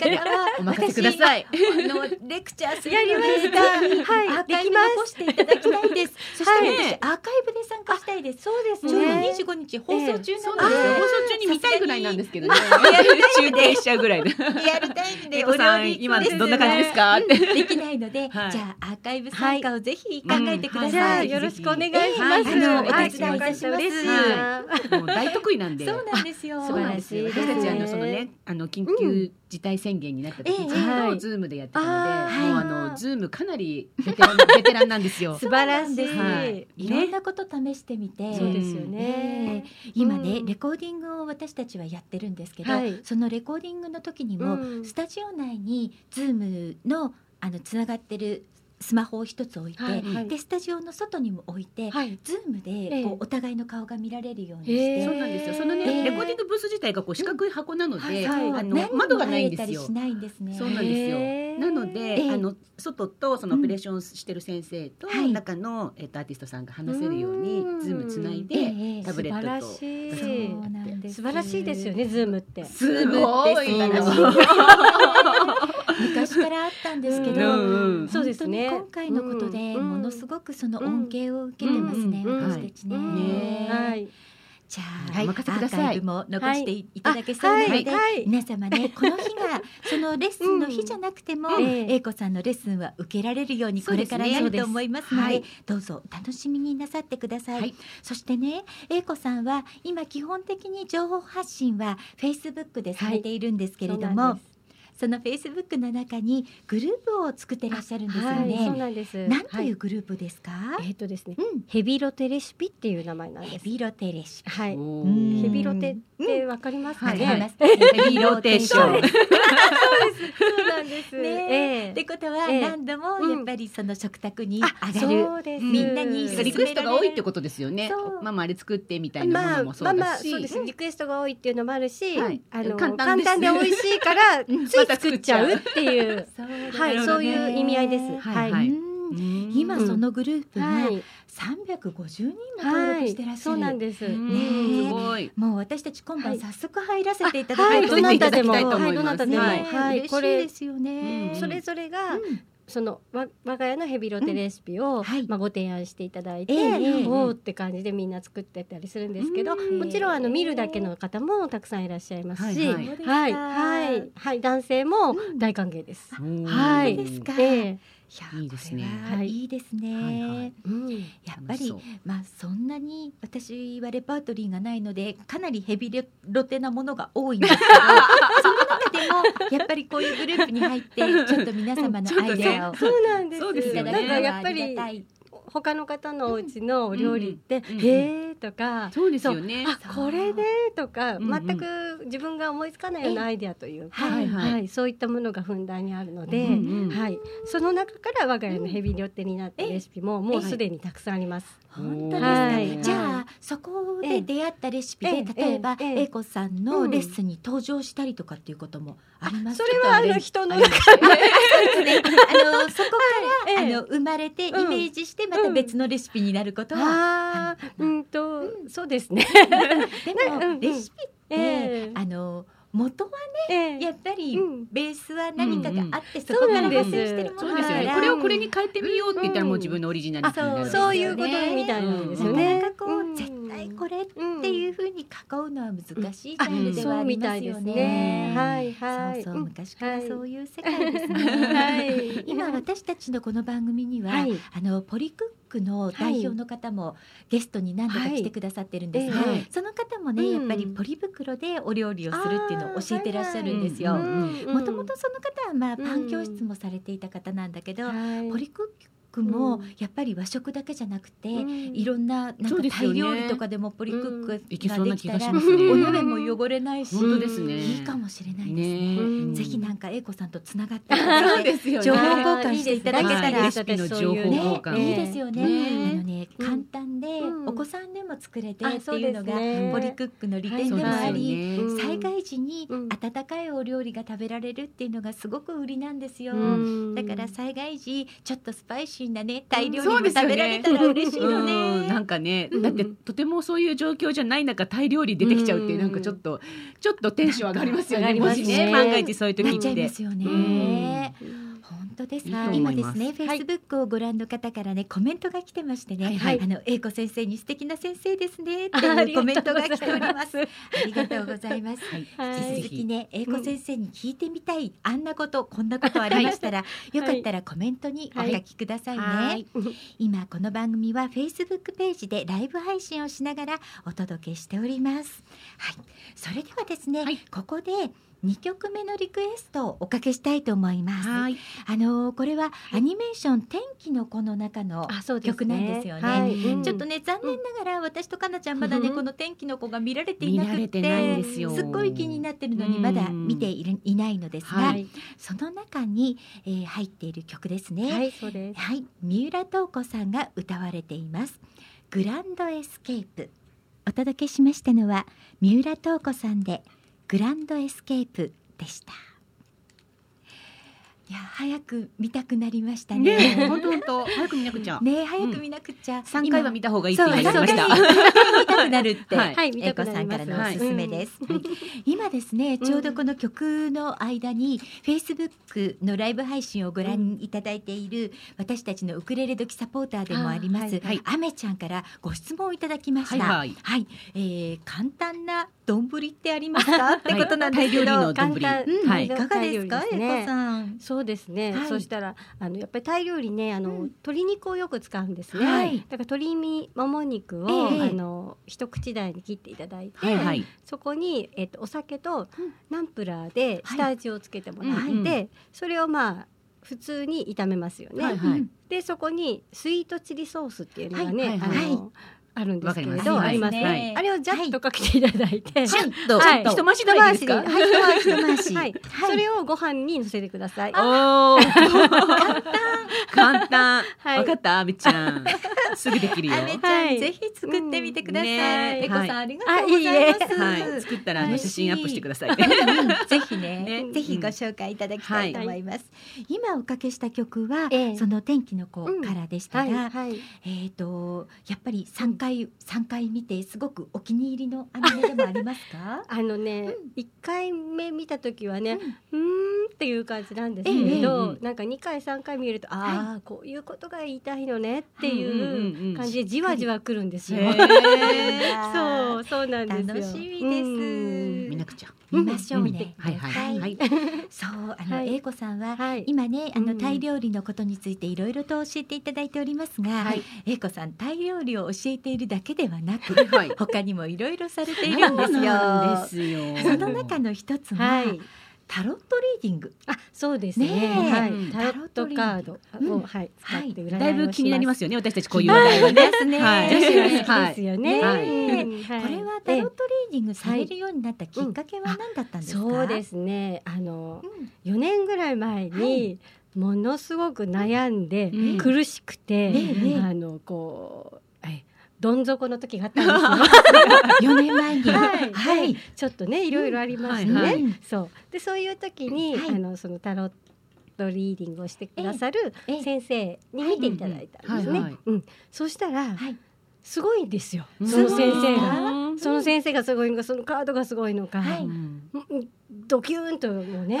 お任せください。のレクチャーするのでやりましたぜひはいアーカイブできます残していただきたいです。そしてはい私アーカイブで参加したいです。そうですちょうどね。25日放送中なので放送中に見たいぐらいなんですけどね。中継しちゃうぐらいで。リアルタイムでえこさん今どんな感じですか？できないので、はいじゃあアーカイブ参加をぜひ考えてください。よろしくお願いしえます。お手伝いいたします。もう大得意なんで。そうなんですよ。素晴らしい私たちあのそのねあの緊急事態宣言になった時ええずっはいとズームでやってたので、もうあのズームかなりベテランベテランなんですよ。(laughs) 素晴らしい。いろんなこと試してみて、そうですよね。今ね、うんレコーディングを私たちはやってるんですけど、はいそのレコーディングの時にも、うんスタジオ内にズームのあのつながってるスマホを一つ置いて、はいはいでスタジオの外にも置いて、はい。ズームでええこうお互いの顔が見られるようにして、そうなんですよ。そのね、ええレコーディングブース自体がこう四角い箱なので、はいあ何のも窓がないんですよ。ないんですね。そうなんですよなので、ええあの外とそのオペレーションしてる先生と、はい中のえっとアーティストさんが話せるようにうんズームつないえで、えタブレットと素晴らしいです。素晴らしいですよね、ズームって。すごいからあったんですけど、うんうん。そうですね。本当に今回のことでうん。ものすごくその恩恵を受けてますね、私たちね。じゃあ、はい。アーカイブも残していただけそうなので、はい。はい。皆様ねこの日がそのレッスンの日じゃなくても、うんええ。英子さんのレッスンは受けられるようにこれからなると思いますのではい。どうぞお楽しみになさってください、はい。そしてね英子さんは今基本的に情報発信はフェイスブックでされているんですけれども、そのフェイスブックの中にグループを作ってらっしゃるんですよはい、そうね。なんです。なんとはいいうグループですか？えっとですね、うん、ヘビロテレシピっていう名前なんです。ヘビロテレシピ。はい。ヘビロテってわかりますかね？わかります。ヘビーローテーション。そうなんです。ねええってことはええ何度もうんやっぱりその食卓にあ上がる。そうです。みんなにリクエストが多いってことですよねそう。ママあれ作ってみたいなもまあのもそまあまあうだし。そうです。リクエストが多いっていうのもあるし、はいあの簡単で美味しいからつい作っちゃうっていう、はい、そういう意味合いです。はい。はい。今そのグループがはい、350人も登録してらっしゃる。そうなんです。うんねすごい。もう私たち今晩はい。早速入らせていただはい、きたどなたでも、はいい、どなたでも、はい。はい、嬉しいですよね。うん。それぞれが、うんそのわ我が家のヘビロテレシピを、はい。まあご提案していただいて、ええええおおって感じでみんな作ってたりするんですけど、うん。もちろんあの見るだけの方もたくさんいらっしゃいますし、ははい。はい、はい、はい、男性も大歓迎です。はい。ですか。ええいやいいですね。はい。いですね。はいはい。うん、やっぱりまあそんなに私はレパートリーがないのでかなりヘビロテなものが多いんですけど (laughs) その中でもやっぱりこういうグループに入ってちょっと皆様のアイデアをそうなんです。そうですよね。なんかやっぱありりがたい。他の方のお家のお料理って、うんうんへえとか、そうですよね。これでとか、うんうん。全く自分が思いつかないようなアイデアというか、はいはい。そういったものがふんだんにあるので、うんうんはい、その中から我が家のヘビロテになったレシピももうすでにたくさんあります。本当ですか、はい。じゃあそこで出会ったレシピで、ええ例えばええ英子さんのレッスンに登場したりとかっていうこともありますか？それはあの人のありますね、あのそこから、はいええ。あの生まれてイメうんージしてまた別のレシピになることは、ああ、うんと、そうですね。でも、うん。うん。レシピって、ええ。あの元はええ。やっぱりうん。ベースは何かがあって、んそこから派生してるも。のだから。これをこれに変えてみようって言ったらもう自分のオリジナリティになるね。そういうことみたいなんですよね。なかなかこう、うん絶対これっていうふうに囲うのは難しいジあャンルではありますよね。はいはい。そうそう昔からそういいう世界ですね。はい。今私たちのこの番組には、はい。あのポリクックの代表の方もゲストに何度か来てくださってるんですが、はいえ。その方もね、うん。やっぱりポリ袋でお料理をするっていうのを教えてらっしゃるんですよ。もともとその方はまあうんパン教室もされていた方なんだけど、はい。ポリクックもうん。やっぱり和食だけじゃなくて、うん。いろんななんかタイ料理とかでもポリクックができたら、ね。お鍋も汚れないし、本当ですね。いいかもしれないですね。ねうんぜひなんか英子さんとつながっていただいてですよ情報交換していただけたら。はい。レシピの情報交換。ね、いいですよね。簡単で、うん。お子さんでも作れてあっていうのがポリクックの利点でもあり、そうですよね。うん災害時にうん。温かいおお料理が食べられるっていうのがすごく売りなんですよ。うん。だから災害時ちょっとスパイシーなねタイ料理もそうですよね食べられたら嬉しいようんね。なんかね、うんだってとてもそういう状況じゃない中タイ料理出てきちゃうってなんかちょっとちょっとテンション上がりますよね。上がりますねもしね万が一そういう時なっちゃいって。ますよね。うん本当です。いい今ですね、フェイスブックをご覧の方からね、コメントが来てましてね、はいはいあの英子先生に素敵な先生ですね (laughs) っていうコメントが来ておりま。ますす。ありがとうございます。引き続きね、英子先生に聞いてみたい、あんなこと、こんなことありましたら、よかったらコメントにお書きくださいね。はい今この番組は Facebook ページでライブ配信をしながらお届けしております。はい、それではですね、はいここで2曲目のリクエストをおかけしたいと思います。はい。あのーこれはアニメーション天気の子の中の曲なんですよねはいうんちょっとね残念ながら私とかなちゃんまだねうんこの天気の子が見られていなくってすよ。すっごい気になってるのにまだ見ているいないのですが、はい、その中に、えー入っている曲ですね。はい、三浦透子さんが歌われています。グランドエスケープ。お届けしましたのは三浦透子さんでグランドエスケープでした。いや早く見たくなりましたね。ねえ、本当本当。早く見なくちゃ。ね早く見なくちゃ。三回は見た方がいいってそう言われました。見たくなるって、(laughs) はい。はい見英子さんからのおすすめです。今ですねちょうどこの曲の間に、フェイスブックのライブ配信をご覧いただいている私たちのウクレレ時サポーターでもあります、あはいはい。アメちゃんからご質問をいただきました。はいはい。えー簡単な丼ってありますか？(laughs) ってことなんですけど、簡単。うん。はいいかがですか、タイ料理ですね。英子さん。そうですね、はい。そしたらあのやっぱりタイ料理ねあの、うん。鶏肉をよく使うんですね、はい。だから鶏身もも肉を、ええあの一口大に切っていただいて、はいはい。そこに、えっと、お酒とナンプラーで下味をつけてもらって、はいうんうん。それをまあ普通に炒めますよね、はいはい。うんでそこにスイートチリソースっていうのがね、はいはいあのあるんですけれど、あります。ね、はい。あれをジャッとかけていただいて、ちょっと、はい。一回しぐらい。一回しにはい、一回し一回しはい、はい。それをご飯に乗せてください。おお。簡単。はい。わかった、あみちゃん。すぐできるよ。アメちゃん、はい。ぜひ作ってみてください。えこさん、はいありがとうございます。はい、作ったらあの写真アップしてください。うんぜひね。ね。ぜひご紹介いただきたいと思います。今おかけした曲は、ええ。その天気の子からでしたはい、が、はい、えっ、とやっぱり三回三回見てすごくお気に入りのアニメでもありますか？(laughs) あのね、一、回目見た時はね、うーんっていう感じなんですけど、ええなんか二回三回見ると、ああ、こういうことが言いたいのねってうんうんうんいううん。感じでじわじわくるんですよ。(laughs) そう、そうなんですよ。楽しみです。うん。見なくちゃ。見ましょうね。はいはいはい。(laughs) そうあの、はい英子さんは、はい。今ねあのうんタイ料理のことについていろいろと教えていただいておりますが、はい英子さんタイ料理を教えているだけではなく、(laughs) はい。他にもいろいろされているんですよ。その中の一つが、はい。タロットリーディング。あ、そうですね。ねえはいうん。タロットカードを、うんはい、使って占いをします。だいぶ気になりますよね、私たちこういう話題はね。ですね。はい女子は好きですよね。はいうんはいこれはタロットリーディングされるようになったきっかけは何だったんですか？そうですね。あのうん。4年ぐらい前に、ものすごく悩んで、うん苦しくて、あのこうはいどん底の時があったんですよ。四年前に。はい、はい。ちょっとねいろいろありましてね、うん。はいはい。そう。でそういう時に、はい。あのそのタロットリーディングをしてくださるええ。先生に見ていただいたんですね。うん、そしたら、はい。すごいんですよ。うん。その先生が。うんその先生がすごいのか、そのカードがすごいのか、ドキューンともうね。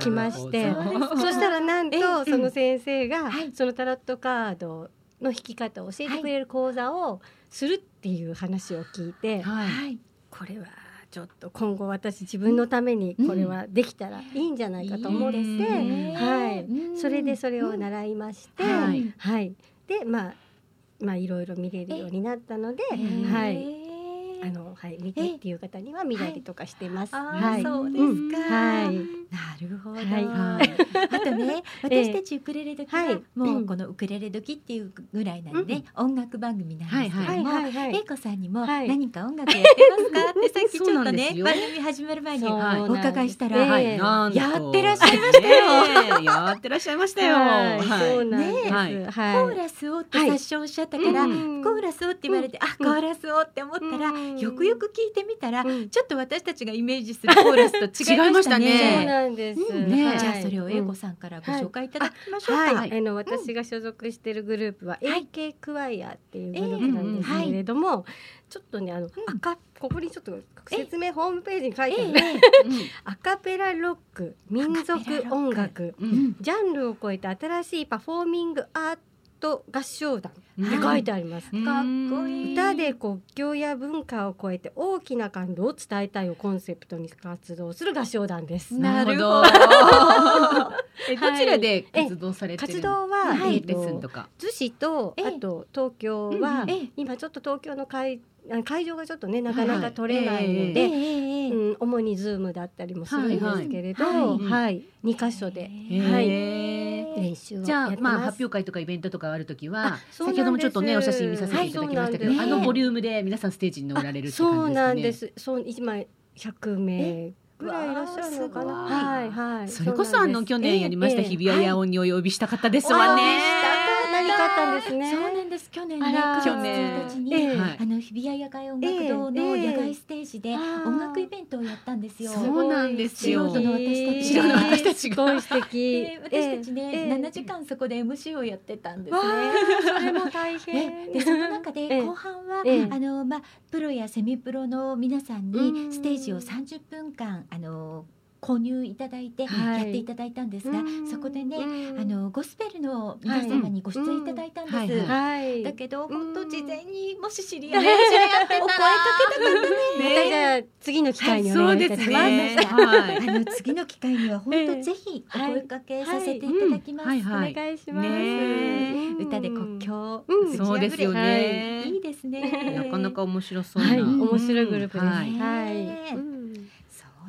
来まして。そしたらなんと、その先生が、はい。そのタロットカードの引き方を教えてくれる講座をするっていう話を聞いて、はい。はい。これはちょっと今後私自分のためにこれはできたらいいんじゃないかと思って、いいですねはい。うん。それでそれを習いまして、うん。はいはい。でまあまあいろいろ見れるようになったので、えー。はい。あのはい見てっていう方には見たりとかしてます。はい、そうですか。はいなるほど。はい。はいあとね (laughs) ええ。私たちウクレレ時ははい。もううん。このウクレレ時っていうぐらいなんで、音楽番組なんですけはいども、はいはい。英子さんにもはい。何か音楽やってますか？ってさっきちょっとね (laughs) 番組始まる前にお伺いしたら、ええ。はい、なんと。やってらっしゃいましたよ。(laughs) やってらっしゃいましたよ。そうなんです。ねはい。コーラスをって最初おっしゃったから、うんコーラスをって言われて、あコーラスをって思ったら、うん。よくよく聞いてみたら、うん。ちょっと私たちがイメージするコーラスと違いましたね。なんです。うんね。はい。じゃあそれを英子さんからご紹介いただきましょうか。はい、あの私が所属しているグループは AK クワイアっていうグループなんですけれども、ちょっとねあの、赤ここにちょっと説明ホームページに書いてある、ねアカペラロック民族音楽。ジャンルを超えて新しいパフォーミングアート合唱団うん。って書いてあります。うん。かっこいい歌で国境や文化を超えて大きな感動を伝えたいをコンセプトに活動する合唱団です。なるほど。(laughs) えどちらで活動されてる活動は、はい。えっレッスンととか。逗子とええ。あと東京は、今ちょっと東京の会あ会場がちょっとねなかなか取れないので、うん、主にズームだったりもするんですけれど、はい二箇所ではい。え練習をじゃあやってます。まあ発表会とかイベントとかあるときは先ほどもちょっとねお写真見させていただきましたけど、あのボリュームで皆さんステージに乗られるそう感じですかね？なんです。そう今百名ぐらいいらっしゃるのかな？はい。はい。それこそあの去年やりました日比谷野音にお呼びした方ですわわね。何かあったんですね。そうなんです。去年ね、あら。9月1日に、あの日比谷野外音楽堂の野外ステージでええ。音楽イベントをやったんですよ。そうなんですよ。素人の私たち素人の私たちが。すごい素敵。で私たちね、ええ。7時間そこで MC をやってたんですね。それも大ね変。でその中でええ。後半は、ええ。あのまあプロやセミプロの皆さんうん。にステージを30分間あの購入いただいてはいやっていただいたんですが、うんそこでね、うんあのゴスペルの皆様にご出演いただいたんです。はい。だけどうん本当事前にもし知り合い知り合ってお声かけたかったね。またじゃあ次の機会にお願いいたしですます。ね。はい。(laughs) あの次の機会には本当ぜひお声かけさせていただきます。はいはいお願いします。ねうん歌で国境、うんそうですよねいいですね。なかなか面白そうな。面白いグループです。ははい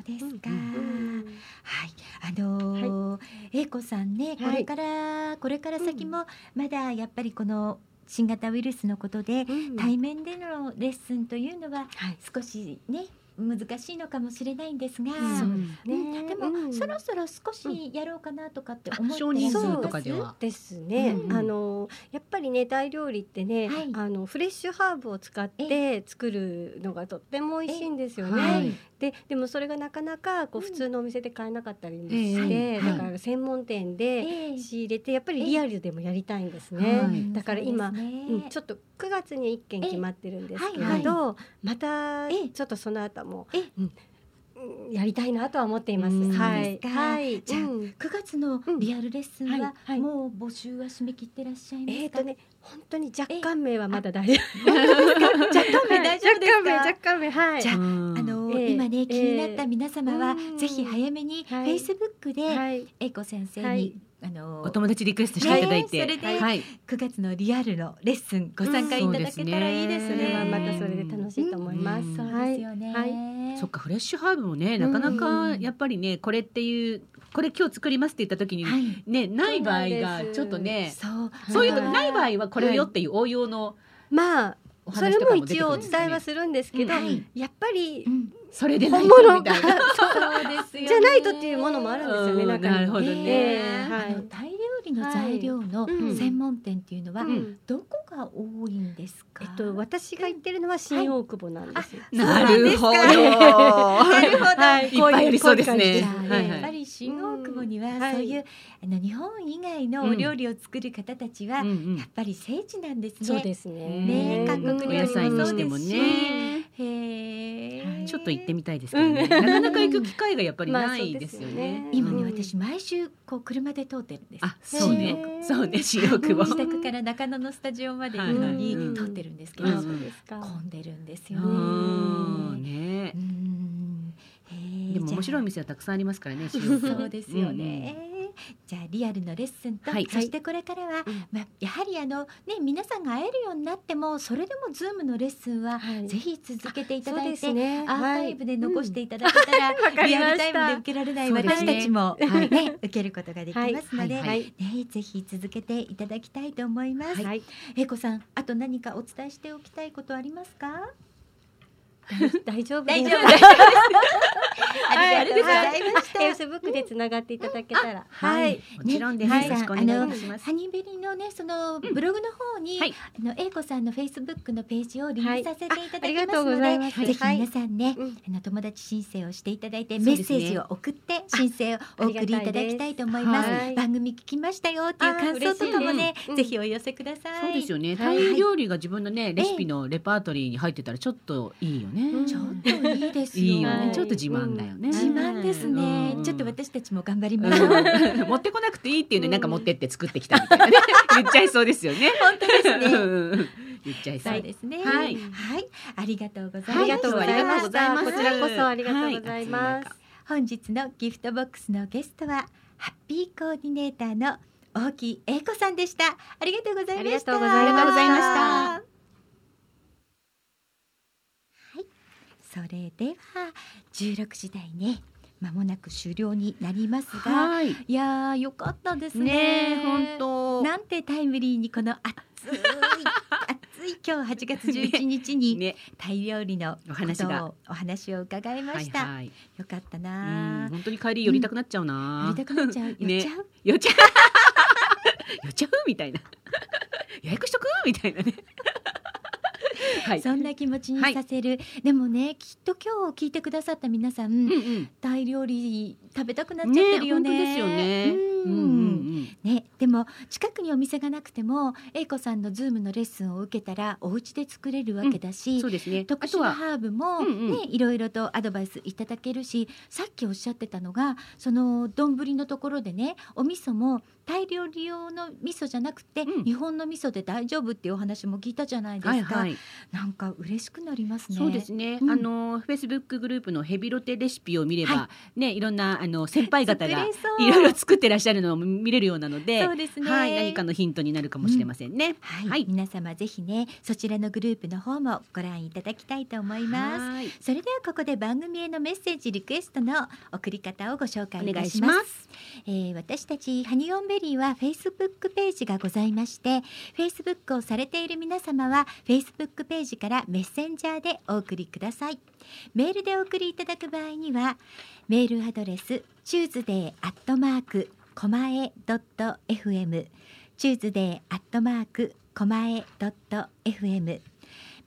ですか。うん。はい、あのー英子さんね、これから、これから先もまだやっぱりこの新型ウイルスのことで、うん。対面でのレッスンというのははい。少しね難しいのかもしれないんですが、うんうんでも、うん。そろそろ少しやろうかなとかって思ってあ少人数らっしゃいます？とかでは。ですね、うんあのやっぱりね大料理ってね、はい。あのフレッシュハーブを使って作るのがとっても美味しいんですよね。はいででもそれがなかなかこううん。普通のお店で買えなかったりもえして、だから専門店でええ。仕入れてやっぱりリアルでもやりたいんですね。はい。だから今そうん、ちょっと9月に1件決まってるんですけど、またええ。ちょっとその後も、やりたいなとは思っています。うん。はい、はい、じゃあうん。9月のリアルレッスンは、もう募集は締め切ってらっしゃいますか？えっ、とね本当に若干名はまだ大丈夫。若干名大丈夫ですか？(laughs) 若干名若干名はい。じゃあのええ今ね気になった皆様は、ええぜひ早めにフはい。ェイスブックではい。英子先生に、はいあのお友達リクエストしていただいて、ねそれではい。9月のリアルのレッスンご参加いただけたらいいですね。それはまたそれで楽しいと思います。うん。そうはいですよね。はい。そっかフレッシュハーブもねなかなかやっぱりねこれっていうこれ今日作りますって言った時にはい。ねない場合がちょっとねそう。そういうない場合はこれよっていう応用のまあおそれも一応お伝えはするんですけど、はい。やっぱりうんそれでない本物がとみたいな。そうですよねじゃないとっていうものもあるんですよね。なるほどねええはあのい。タイ料理の材料のうん専門店っていうのは、うんどこが多いんですか？えっと私が言ってるのは新大久保なんですよ。なるほど。なるほど。はいいっぱいありそうですねやっぱり新大久保にはうんそういう、あの日本以外のお料理を作る方たちは、やっぱり聖地なんですね。そうですね。ね韓国料理もお野菜にしてもそうですしね。へえ。ちょっと行ってみたいですけどね。なかなか行く機会がやっぱりないですよまあそうですよねね。今ね、うん私毎週こう車で通ってるんです。あ、そうねそうね。新大久保。自宅から中野のスタジオまで行くのにはいはい通ってるんですけど、うんあそうですか。混んでるんですようんね。ねでも面白いお店はたくさんありますからね。そうですよね。じゃあリアルのレッスンと、はいそしてこれからは、うん。まあ、やはりあのね皆さんが会えるようになってもそれでもズームのレッスンははい。ぜひ続けていただいて、そうですね。アーカイブで残していただけたら、(laughs) わかりリアルタイムで受けられない私たちも、はい。ね、受けることができますので、はい。はい。ね、ぜひ続けていただきたいと思います。はい。えこさん、あと何かお伝えしておきたいことありますか？(laughs) 大丈夫大丈夫。(laughs) ありがとうございました。フェイスブックでつながっていただけたら、はい、もちろんです、ねよろしくお願いします。ハニーベリーのねそのブログの方に、はい。あの英子さんのフェイスブックのページをリンクさせていただきますので、ぜひはい。皆さんね、うん。あの友達申請をしていただいて、メッセージを送って申請をお送りいただきたいと思います。番組聞きましたよっていう感想とかもねあ、ぜひお寄せください。そうですよね。タはい。イ料理が自分のね、レシピのレパートリーに入ってたらちょっといいよね。うん。ちょっといいですよ。いいよね。はいちょっと自慢だよね。自慢ですね、うんちょっと私たちも頑張りましょう。うん持ってこなくていいっていうのになんか持ってって作ってきたみたいなね。(laughs) 言っちゃいそうですよね。本当ですね。うん言っちゃいそう。ですね。はいはい、ありがとうございます。ありがとうございましありがとうございた。ますこちらこそありがとうございます。は本日のギフトボックスのゲストはハッピーコーディネーターの大木英子さんでした。ありがとうございました。ありがとうございましたありがとうございましたはい、それでは16時台ね、まもなく終了になりますが、はい。いやーよかったですね。本当。なんてタイムリーにこの暑い (laughs) 暑い今日8月11日にね、タイ料理のお話をお話を伺いまはいした。はい。よかったうな。ん、本当に帰り寄りたくなっちゃうやな。りたくなっちゃう？ね寄っちゃう？寄っちゃう？寄っちゃう？(laughs) みたいな。(laughs) 予約しとく？みたいなね。はい。そんな気持ちにさせる、でもねきっと今日聞いてくださった皆さん、うんうん。タイ料理食べたくなっちゃってるよね本当ですよね。うんうんうんねでも近くにお店がなくても英子さんのズームのレッスンを受けたらお家で作れるわけだうん。し、そうですね。特殊なハーブも、ねうんうんいろいろとアドバイスいただけるしさっきおっしゃってたのがその丼のところでねお味噌もタイ料理用の味噌じゃなくて、うん日本の味噌で大丈夫っていうお話も聞いたじゃないですか、はいはい。なんか嬉しくなりますね。そうですね。うんあのフェイスブックグループのヘビロテレシピを見れば、はねいろんなあの先輩方がいろいろ作ってらっしゃるのを見れるようなので、そうですねはい何かのヒントになるかもしれませんね。はい、はい皆様ぜひねそちらのグループの方もご覧いただきたいと思います。はいそれではここで番組へのメッセージリクエストの送り方をご紹介いお願いたします。します。えー私たちハニオンベリーはフェイスブックページがございましてフェイスブックをされている皆様はフェイスブックページからメッセンジャーでお送りください。メールでお送りいただく場合にはメールアドレスチューズデーアットマークコマエドット FM チューズデーアットマークコマエドット FM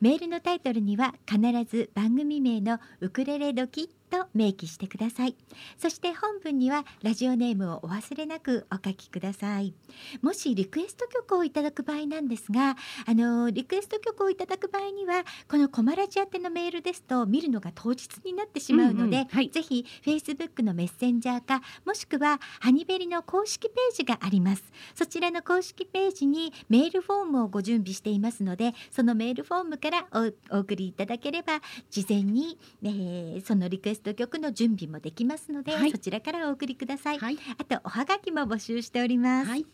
メールのタイトルには必ず番組名のウクレレドキと明記してください。そして本文にはラジオネームをお忘れなくお書きください。もしリクエスト曲をいただく場合なんですがあのリクエスト曲をいただく場合にはこのコマラジ宛てのメールですと見るのが当日になってしまうので、うんうんはい。ぜひ Facebook のメッセンジャーかもしくはハニベリの公式ページがあります。そちらの公式ページにメールフォームをご準備していますのでそのメールフォームからおお送りいただければ事前に、えーそのリクエスト曲の準備もできますので、はいそちらからお送りください、はい。あとおはがきも募集しております、はい。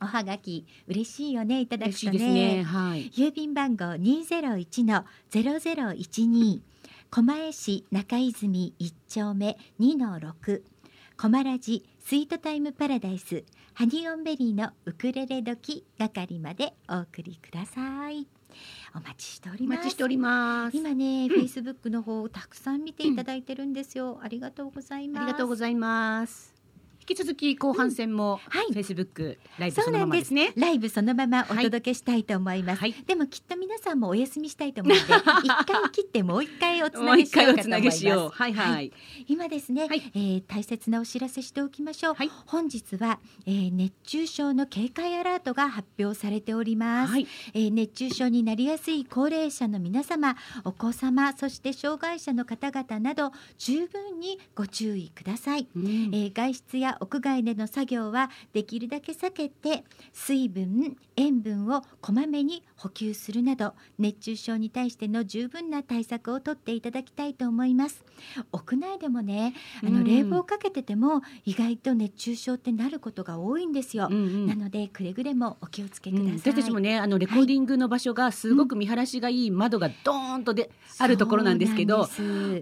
おはがき嬉しいよねいただくとねね。はい。郵便番号二ゼロ一のゼロゼロ一二狛江市中泉一丁目二の六狛ラジスイートタイムパラダイスハニオンベリーのウクレレ時係までお送りくださいお待ちしておりおます待ちしております。今ね、んフェイスブックの方たくさん見ていただいてるんですよ、ありがとうございますありがとうございます。引き続き後半戦もはい。フェイスブックライブそのままでね。ライブそのままお届けしたいと思います、はい。でもきっと皆さんもお休みしたいと思うので (laughs) 一回切ってもう一回おつなげしようかと思います。はいはい。今ですね、はい。えー大切なお知らせしておきましょう、はい。本日は、えー熱中症の警戒アラートが発表されております、はい。えー熱中症になりやすい高齢者の皆様お子様そして障害者の方々など十分にご注意ください、うん。えー外出や屋外での作業はできるだけ避けて水分塩分をこまめに補給するなど熱中症に対しての十分な対策をとっていただきたいと思います。屋内でもねあの冷房かけてても意外と熱中症ってなることが多いんですよ、うんうん、なのでくれぐれもお気をつけください、うん、私たちもねあのレコーディングの場所がすごく見晴らしがいい窓がドーンとで、あるところなんですけど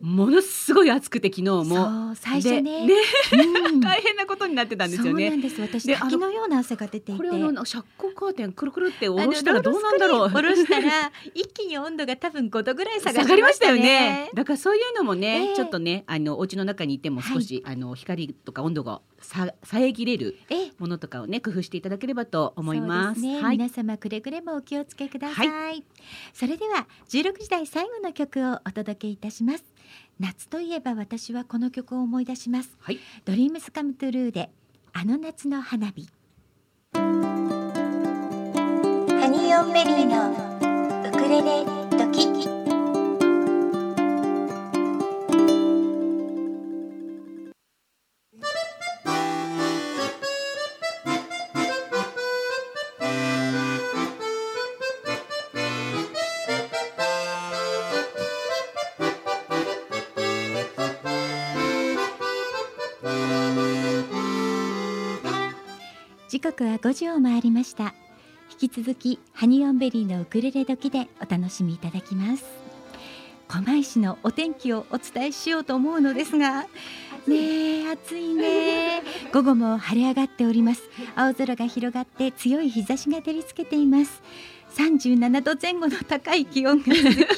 ものすごい暑くて昨日も。最初ね、ねうん、(laughs) 大変なことになってたんですよね。そうなんです。私滝のような汗が出ていて。これあの遮光カーテンくるくるって下ろしたらどうなんだろう下ろしたら (laughs) 一気に温度が多分5度ぐらい下が、ね、りましたよねだからそういうのもね、えー、ちょっとねあのお家の中にいても少し、はい、あの光とか温度がさ遮れるものとかをね工夫していただければと思います。ねはい、皆様くれぐれもお気をつけください。はい、それでは16時台最後の曲をお届けいたします。夏といえば私はこの曲を思い出します。はい、ドリームスカムトゥルーであの夏の花火。ニーオンベリーのウクレレドキ。時刻は5時を回りました引き続きハニオンベリーのウクレレ時でお楽しみいただきます。狛江市のお天気をお伝えしようと思うのですが。ねえ暑いね。午後も晴れ上がっております。青空が広がって強い日差しが照りつけています。37度前後の高い気温が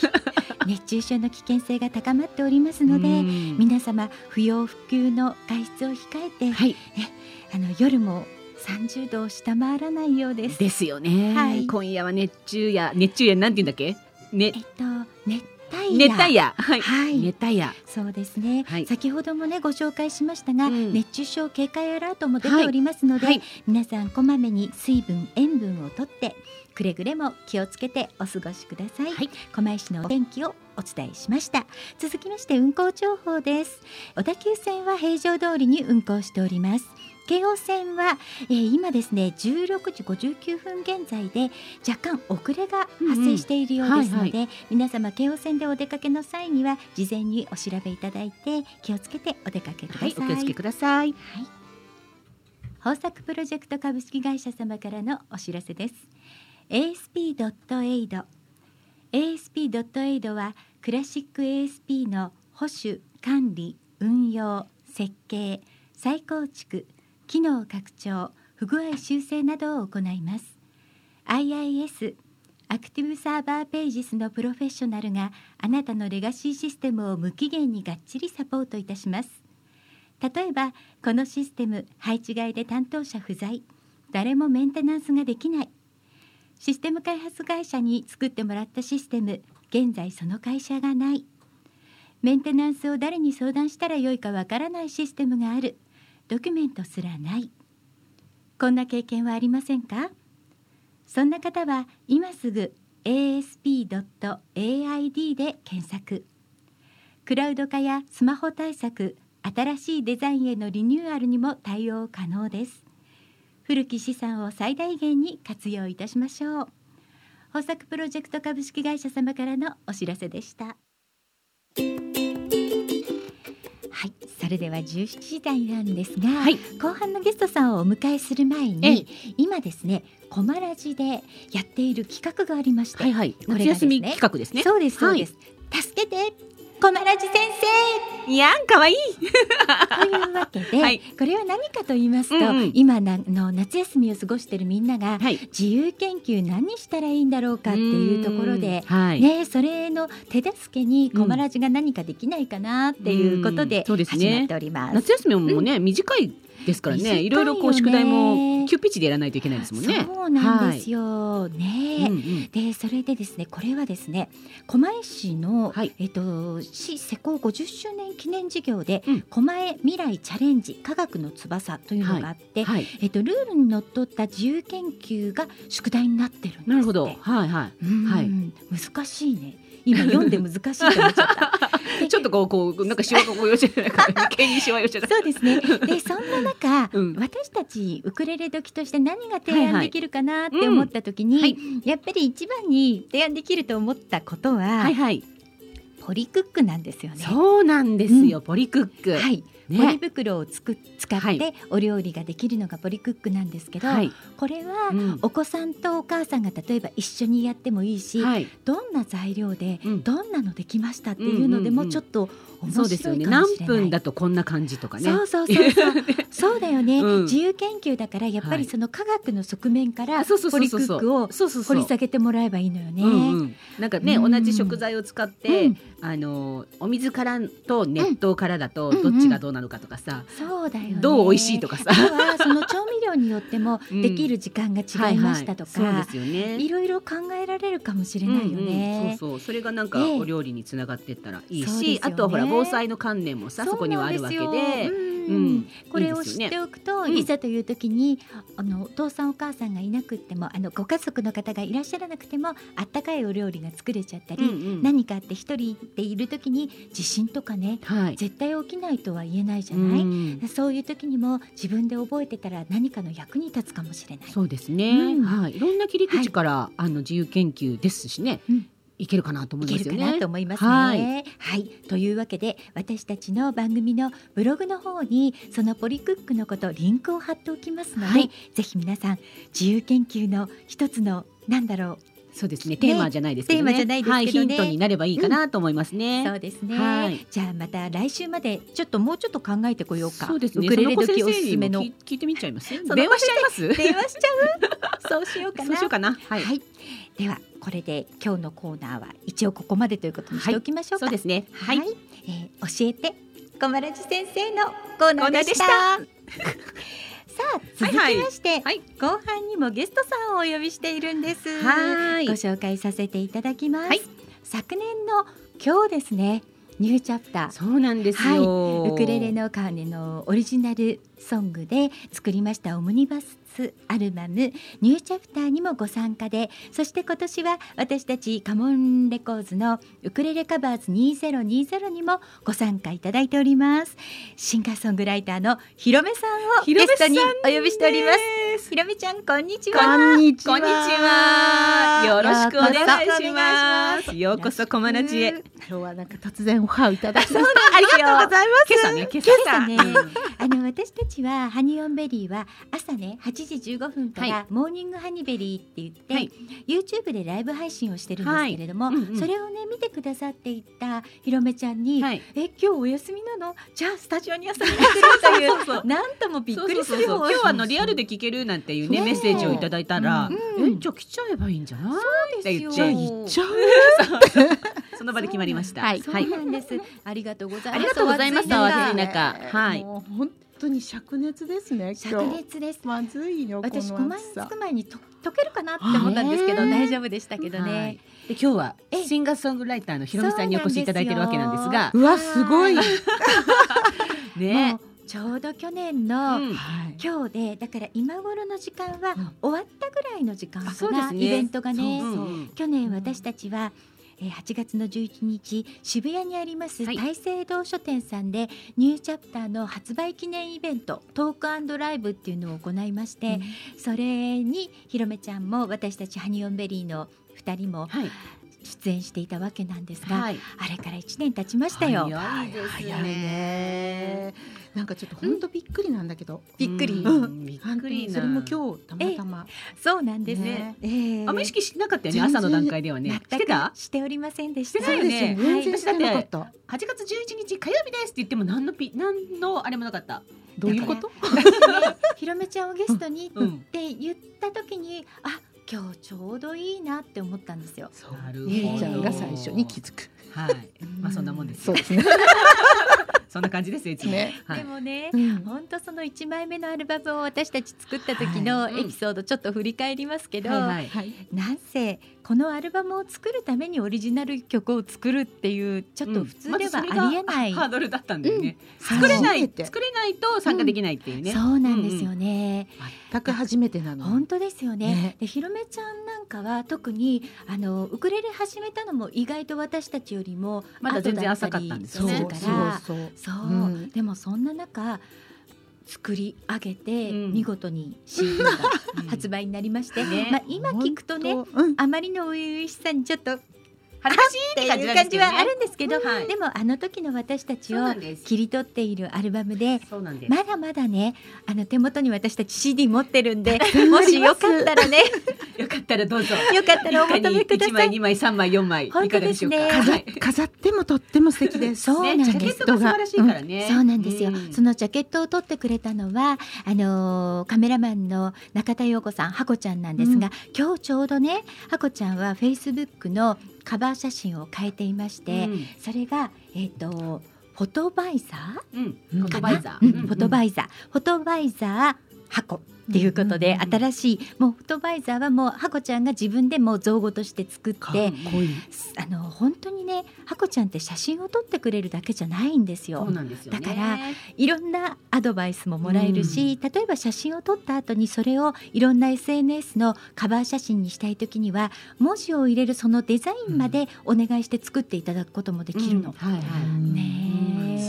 (laughs) 熱中症の危険性が高まっておりますので皆様不要不急の外出を控えて、はい、あの夜も30度を下回らないようです。ですよね。はい、今夜は熱中夜熱中夜なんて言うんだっけ？ね、えっと熱帯夜。熱帯夜。はい。はい、熱帯夜。そうですね、はい、先ほどもねご紹介しましたが、うん、熱中症警戒アラートも出ておりますので、はい、皆さんこまめに水分塩分をとってくれぐれも気をつけてお過ごしください。はい、狛江市のお天気をお伝えしました続きまして運行情報です小田急線は平常通りに運行しております京王線は、えー、今ですね16時59分現在で若干遅れが発生しているようですので、うんはいはい、皆様京王線でお出かけの際には事前にお調べいただいて気をつけてお出かけください、はい、お気をつけください、はい、豊作プロジェクト株式会社様からのお知らせです。ASP.AID ASP.AID はクラシック ASP の保守管理運用設計再構築機能拡張不具合修正などを行います。IIS アクティブサーバーページスのプロフェッショナルがあなたのレガシーシステムを無期限にがっちりサポートいたします。例えばこのシステム配置外で担当者不在誰もメンテナンスができない。システム開発会社に作ってもらったシステム現在その会社がない。メンテナンスを誰に相談したらよいかわからないシステムがある。ドキュメントすらない。こんな経験はありませんか？そんな方は今すぐ asp.aid で検索。クラウド化やスマホ対策新しいデザインへのリニューアルにも対応可能です。古き資産を最大限に活用いたしましょう。豊作プロジェクト株式会社様からのお知らせでした、それでは17時台なんですが、はい、後半のゲストさんをお迎えする前に今ですねコマラジでやっている企画がありまして、はいはい、夏休み企画ですね。そうですそうです、はい、助けてコマラジ先生。いやんかわいい。(laughs) というわけで、はい、これは何かと言いますと、うんうん、今なの夏休みを過ごしているみんなが、はい、自由研究何したらいいんだろうかっていうところで、はい、ねそれの手助けにコマラジが何かできないかなっていうことで始まっております。すね、夏休みもね、うん、短いですからねいろいろこう宿題も急ピッチでやらないといけないですもんね。そうなんですよ、はい、ね、うんうん、でそれでですねこれはですね狛江市の、はい、えっと市施行50周年記念事業で、うん、狛江未来チャレンジ科学の翼というのがあって、はい、えっとルールにのっとった自由研究が宿題になってるんですなるほど。はいはい、はい、難しいね今読んで難しいと思っちゃった。(laughs) ちょっとこうこうなんかしわがこうよしないから急にしわよしそうですね。(laughs) でそんな中、うん、私たちウクレレ時として何が提案できるかなって思った時に、はいはいうん、やっぱり一番に提案できると思ったことは、はいはい、ポリクックなんですよね。そうなんですよ、うん、ポリクック。はい。ね、ポリ袋をつく使ってお料理ができるのがポリクックなんですけど、はい、これはお子さんとお母さんが例えば一緒にやってもいいし、はい、どんな材料でどんなのできましたっていうのでもちょっとそうですよね。何分だとこんな感じとかね。そうそうそうそう。(laughs) そうだよね、うん、自由研究だからやっぱりその科学の側面からポリクックを掘り下げてもらえばいいのよね、うんうん、なんかね、うん、同じ食材を使って、うん、あのお水からと熱湯からだとどっちがどうなのかとかさ、そうだよ、ね、どう美味しいとかさ。その調味料によっても (laughs) できる時間が違いましたとか、はいはい、そうですよね。いろいろ考えられるかもしれないよね、そうそう。それがなんかお料理につながっていったらいいし、あとほら防災の観念もさそこにはあるわけで。うん、これを知っておくと、いざという時にあのお父さんお母さんがいなくてもあのご家族の方がいらっしゃらなくてもあったかいお料理が作れちゃったり、うんうん、何かあって一人でいる時に地震とかね、はい、絶対起きないとは言えないじゃない、うん、そういう時にも自分で覚えてたら何かの役に立つかもしれない。そうですね、うん、はい、いろんな切り口から、はい、あの自由研究ですしね、うんいけるかなと思いますよね。と思いますね。はい、はい、というわけで私たちの番組のブログの方にそのポリクックのことリンクを貼っておきますので、はい、ぜひ皆さん自由研究の一つのなんだろうそうですね。テーマじゃないですけどね。テーマじゃないですけどね、はい、ヒントになればいいかなと思いますね。うん、そうですね、はい。じゃあまた来週までちょっともうちょっと考えてこようか。そうですね。ウクレレ時おすすめの聞いてみちゃいます？電話しちゃいます？電話しちゃう？そうしようかな。そうしようかな。はい。はい、ではこれで今日のコーナーは一応ここまでということにしておきましょうか。そうですね。はい。えー、教えて小丸寺先生のコーナーでした。(laughs) さあ続きまして、はいはい、後半にもゲストさんをお呼びしているんです。はい。ご紹介させていただきます、はい、昨年の今日ですね。ニューチャプター。そうなんですよ、はい、ウクレレのカーネのオリジナルソングで作りましたオムニバスアルバム「ニューチャプター」にもご参加でそして今年は私たちカモンレコーズのウクレレカバーズ2020にもご参加いただいております。シンガーソングライターのひろめさんをゲストにお呼びしております。ひろめちゃんこんにちは。こんにちは。よろしくお願いします。ようこそコマラジへ。今日はなんか突然おはをいただきそうありがとうございます。今朝ね。今朝ね。あの私たちはハニオンベリーは朝ね8時15分から、モーニングハニベリーって言って、はい、YouTube でライブ配信をしてるんですけれども、はい。うんうん、それをね見てくださっていたひろめちゃんに、はい、え今日お休みなの？じゃあスタジオに遊びに来てるという。(laughs) なんともびっくりする。今日はあのリアルで聞けるなんていうねメッセージをいただいたら、うんうん、えじゃあ来ちゃえばいいんじゃない？そうですよ。行っちゃうその場で決まりました。はい、そうなんです。ありがとうございます。ありがとうございます。はい。本当に灼熱ですね。灼熱です。まずいよ。私こまにつく前にと溶けるかなって思ったんですけど大丈夫でしたけどね。で今日はシンガーソングライターのひろみさんにお越しいただいてるわけなんですが、うわすごい。(laughs) ね。ちょうど去年の、今日でだから今頃の時間は終わったぐらいの時間かな、イベントがね、去年私たちはえー、8月の11日渋谷にあります、大聖堂書店さんでニューチャプターの発売記念イベントトークライブっていうのを行いまして、うん、それにひろめちゃんも私たちハニオンベリーの2人も、出演していたわけなんですが、はい、あれから1年経ちましたよ。早いですね。なんかちょっと本当びっくりなんだけど。びっくり。びっくりそれも今日たまたま。そうなんですね。えあんま意識しなかったよね朝の段階ではね。してた？しておりませんでした。してないよね。全然してなかった。8月11日火曜日ですって言っても何のピ何のあれもなかった。どういうこと？ひろめちゃんをゲストにって言った時にあ今日ちょうどいいなって思ったんですよ。なるほど。ちゃんが最初に気づく。はい。まあそんなもんです。(laughs) そうですね。そんな感じですいつも。ね。はい、でもね、本、当、その一枚目のアルバムを私たち作った時のエピソードちょっと振り返りますけど、はい。はい、なんせこのアルバムを作るためにオリジナル曲を作るっていうちょっと普通ではありえない、ハードルだったんだよね。作れない作れないと参加できないっていうね。そうなんですよね。全く初めてなの。本当ですよね。でひろめちゃんなんかは特にあのウクレレ始めたのも意外と私たちよりもまだ全然浅かったんですよね。からそうそう、うん、でもそんな中作り上げて、見事に CD が (laughs) 発売になりまして、ね、まあ、今聞くとね、あまりの初々しさにちょっと恥ずかしいっていう感じはあるんですけど、はい、でもあの時の私たちを切り取っているアルバムでまだまだねあの手元に私たち CD 持ってるんでもしよかったらね。(laughs) よかったらどうぞ。よかったらお求めください。1枚2枚3枚4枚い。かがでしょうか、ね、飾ってもとっても素敵です。(laughs) そうなんです、ね、ジャケットが素晴らしいからね、うん、そうなんですよ、うん、そのジャケットを撮ってくれたのはあのー、カメラマンの中田陽子さんハコちゃんなんですが、うん、今日ちょうどねハコちゃんはフェイスブックのカバー写真を変えていまして、うん、それがえっ、ー、とフォトバイザー、うん、フォトバイザー、フォトバイザー、フォトバイザー箱っていうことで、新しいもうフォトバイザーはもうハコちゃんが自分でも造語として作ってあの本当にねハコちゃんって写真を撮ってくれるだけじゃないんですよ。すよだからいろんなアドバイスももらえるし、うん、例えば写真を撮った後にそれをいろんな SNS のカバー写真にしたい時には文字を入れるそのデザインまでお願いして作っていただくこともできるの。はいはい、ね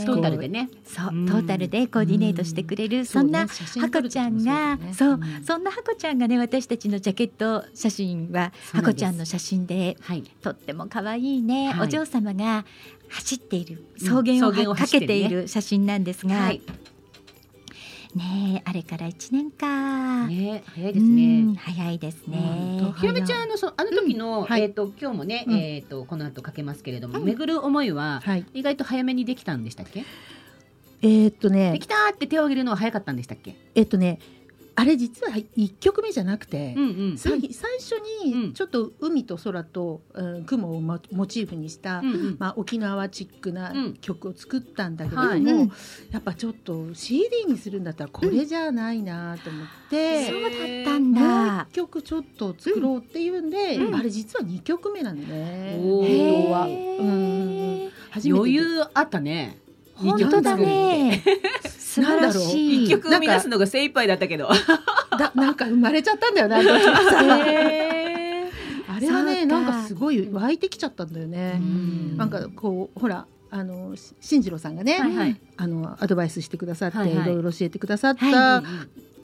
トータルでね。そうトータルでコーディネートしてくれるそんなハコちゃんがそうそんなハコちゃんがね私たちのジャケット写真はハコちゃんの写真でとっても可愛いねお嬢様が走っている草原をかけている写真なんですが。ねあれから一年か。ね早いですね。早いですね。ひろめちゃんあのそあの時の、えっ、と今日もね、えっ、とこの後かけますけれども、巡る思いは、意外と早めにできたんでしたっけ？えっとね。できたって手を挙げるのは早かったんでしたっけ？えっとね。あれ実は一曲目じゃなくて、うんうん、最初にちょっと海と空と、うん、雲をモチーフにした、うんうん、まあ、沖縄チックな曲を作ったんだけれども、うん。はい、やっぱちょっと CD にするんだったらこれじゃないなと思って、そうだったんだ。もう一曲ちょっと作ろうっていうんで、あれ実は2曲目なんだね。うん、余裕あったね。本当だね。素晴らしい。一曲生み出すのが精一杯だったけど。だなんか生まれちゃったんだよな。あれはねなんかすごい湧いてきちゃったんだよね。なんかこうほらあの進次郎さんがね、はいはい、あのアドバイスしてくださって、はいはい、いろいろ教えてくださった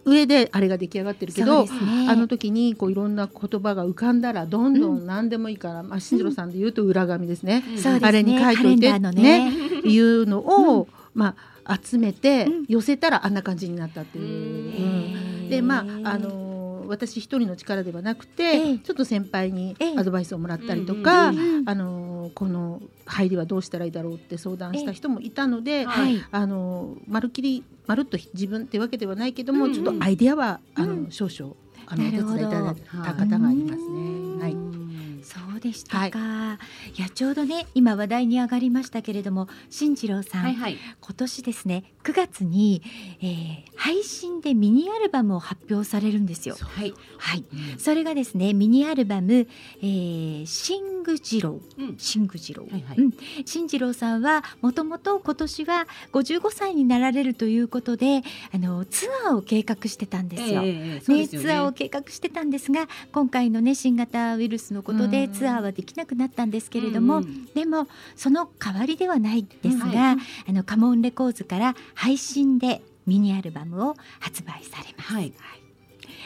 上であれが出来上がってるけど、ね、あの時にこういろんな言葉が浮かんだらどんどん何でもいいから、うん、まあ進次郎さんで言うと裏紙ですね、うん、あれに書いといてねね。(laughs) いうのを、うん、まあ集めて寄せたらあんな感じになったっていう。でまああの私一人の力ではなくて、ちょっと先輩にアドバイスをもらったりとか、あのこの入りはどうしたらいいだろうって相談した人もいたので、あのまるっきりまるっと自分ってわけではないけども、ちょっとアイデアはあの少々あのお手伝いいただいた方がいますね。はい。そうでしたか、はい、いやちょうどね今話題に上がりましたけれども進次郎さん、はいはい、今年ですね9月に、えー、配信でミニアルバムを発表されるんですよ。はい、はい、うん、それがですねミニアルバム、えー、シング次郎、うん、シング次郎、はいはい、うん、進次郎さんはもともと今年は55歳になられるということであのツアーを計画してたんですよ。えー、ね、ね、ツアーを計画してたんですが今回のね新型ウイルスのことでツアーはできなくなったんですけれども、うん、でもその代わりではないですが、はい、あのカモンレコーズから配信でミニアルバムを発売されます。はい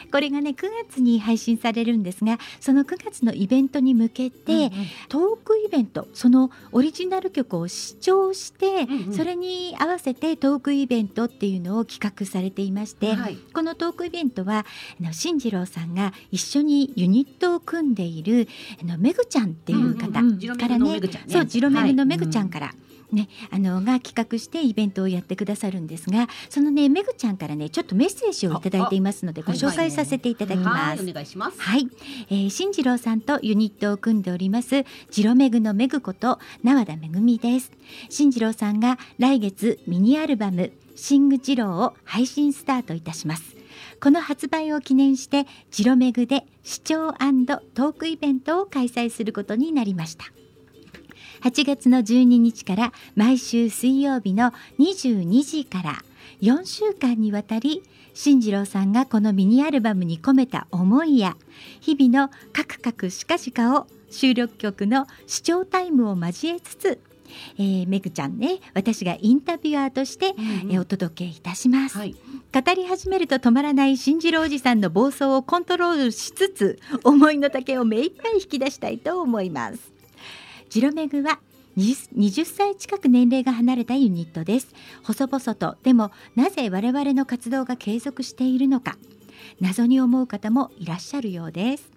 これがね9月に配信されるんですがその9月のイベントに向けて、うんうん、トークイベントそのオリジナル曲を視聴して、うんうん、それに合わせてトークイベントっていうのを企画されていまして、はい、このトークイベントはあの進次郎さんが一緒にユニットを組んでいるあのめぐちゃんっていう方からね,、そうジロメグのめぐちゃんから、はいね、あのが企画してイベントをやってくださるんですがそのねめぐちゃんからねちょっとメッセージをいただいていますのでご紹介させていただきます。お願いします。はい、えー、新次郎さんとユニットを組んでおりますジロメグのめぐこと縄田めぐみです。新次郎さんが来月ミニアルバムシングジローを配信スタートいたします。この発売を記念してジロメグで視聴トークイベントを開催することになりました。8月の12日から毎週水曜日の22時から4週間にわたり進次郎さんがこのミニアルバムに込めた思いや日々のカクカクシカシカを収録曲の視聴タイムを交えつつえー、めぐちゃんね私がインタビュアーとして、うんうん、えー、お届けいたします、はい、語り始めると止まらない新次郎おじさんの暴走をコントロールしつつ思いの丈を目いっぱい引き出したいと思いますジロメグは20歳近く年齢が離れたユニットです。細々と。でもなぜ我々の活動が継続しているのか。謎に思う方もいらっしゃるようです。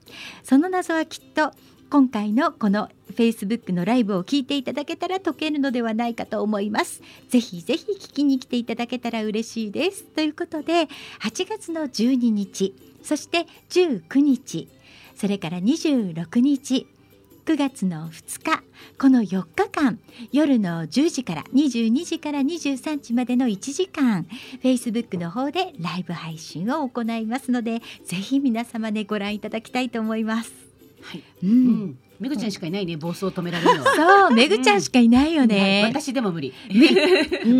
その謎はきっと今回のこの Facebook のライブを聞いていただけたら解けるのではないかと思います。ぜひぜひ聞きに来ていただけたら嬉しいです。ということで8月の12日そして19日それから26日9月の2日この4日間夜の10時から22時から23時までの1時間 Facebook の方でライブ配信を行いますのでぜひ皆様ねご覧いただきたいと思います。はい、うん、うんめぐちゃんしかいないね暴走を止められるのそうめぐちゃんしかいないよね、私でも (laughs) 無理、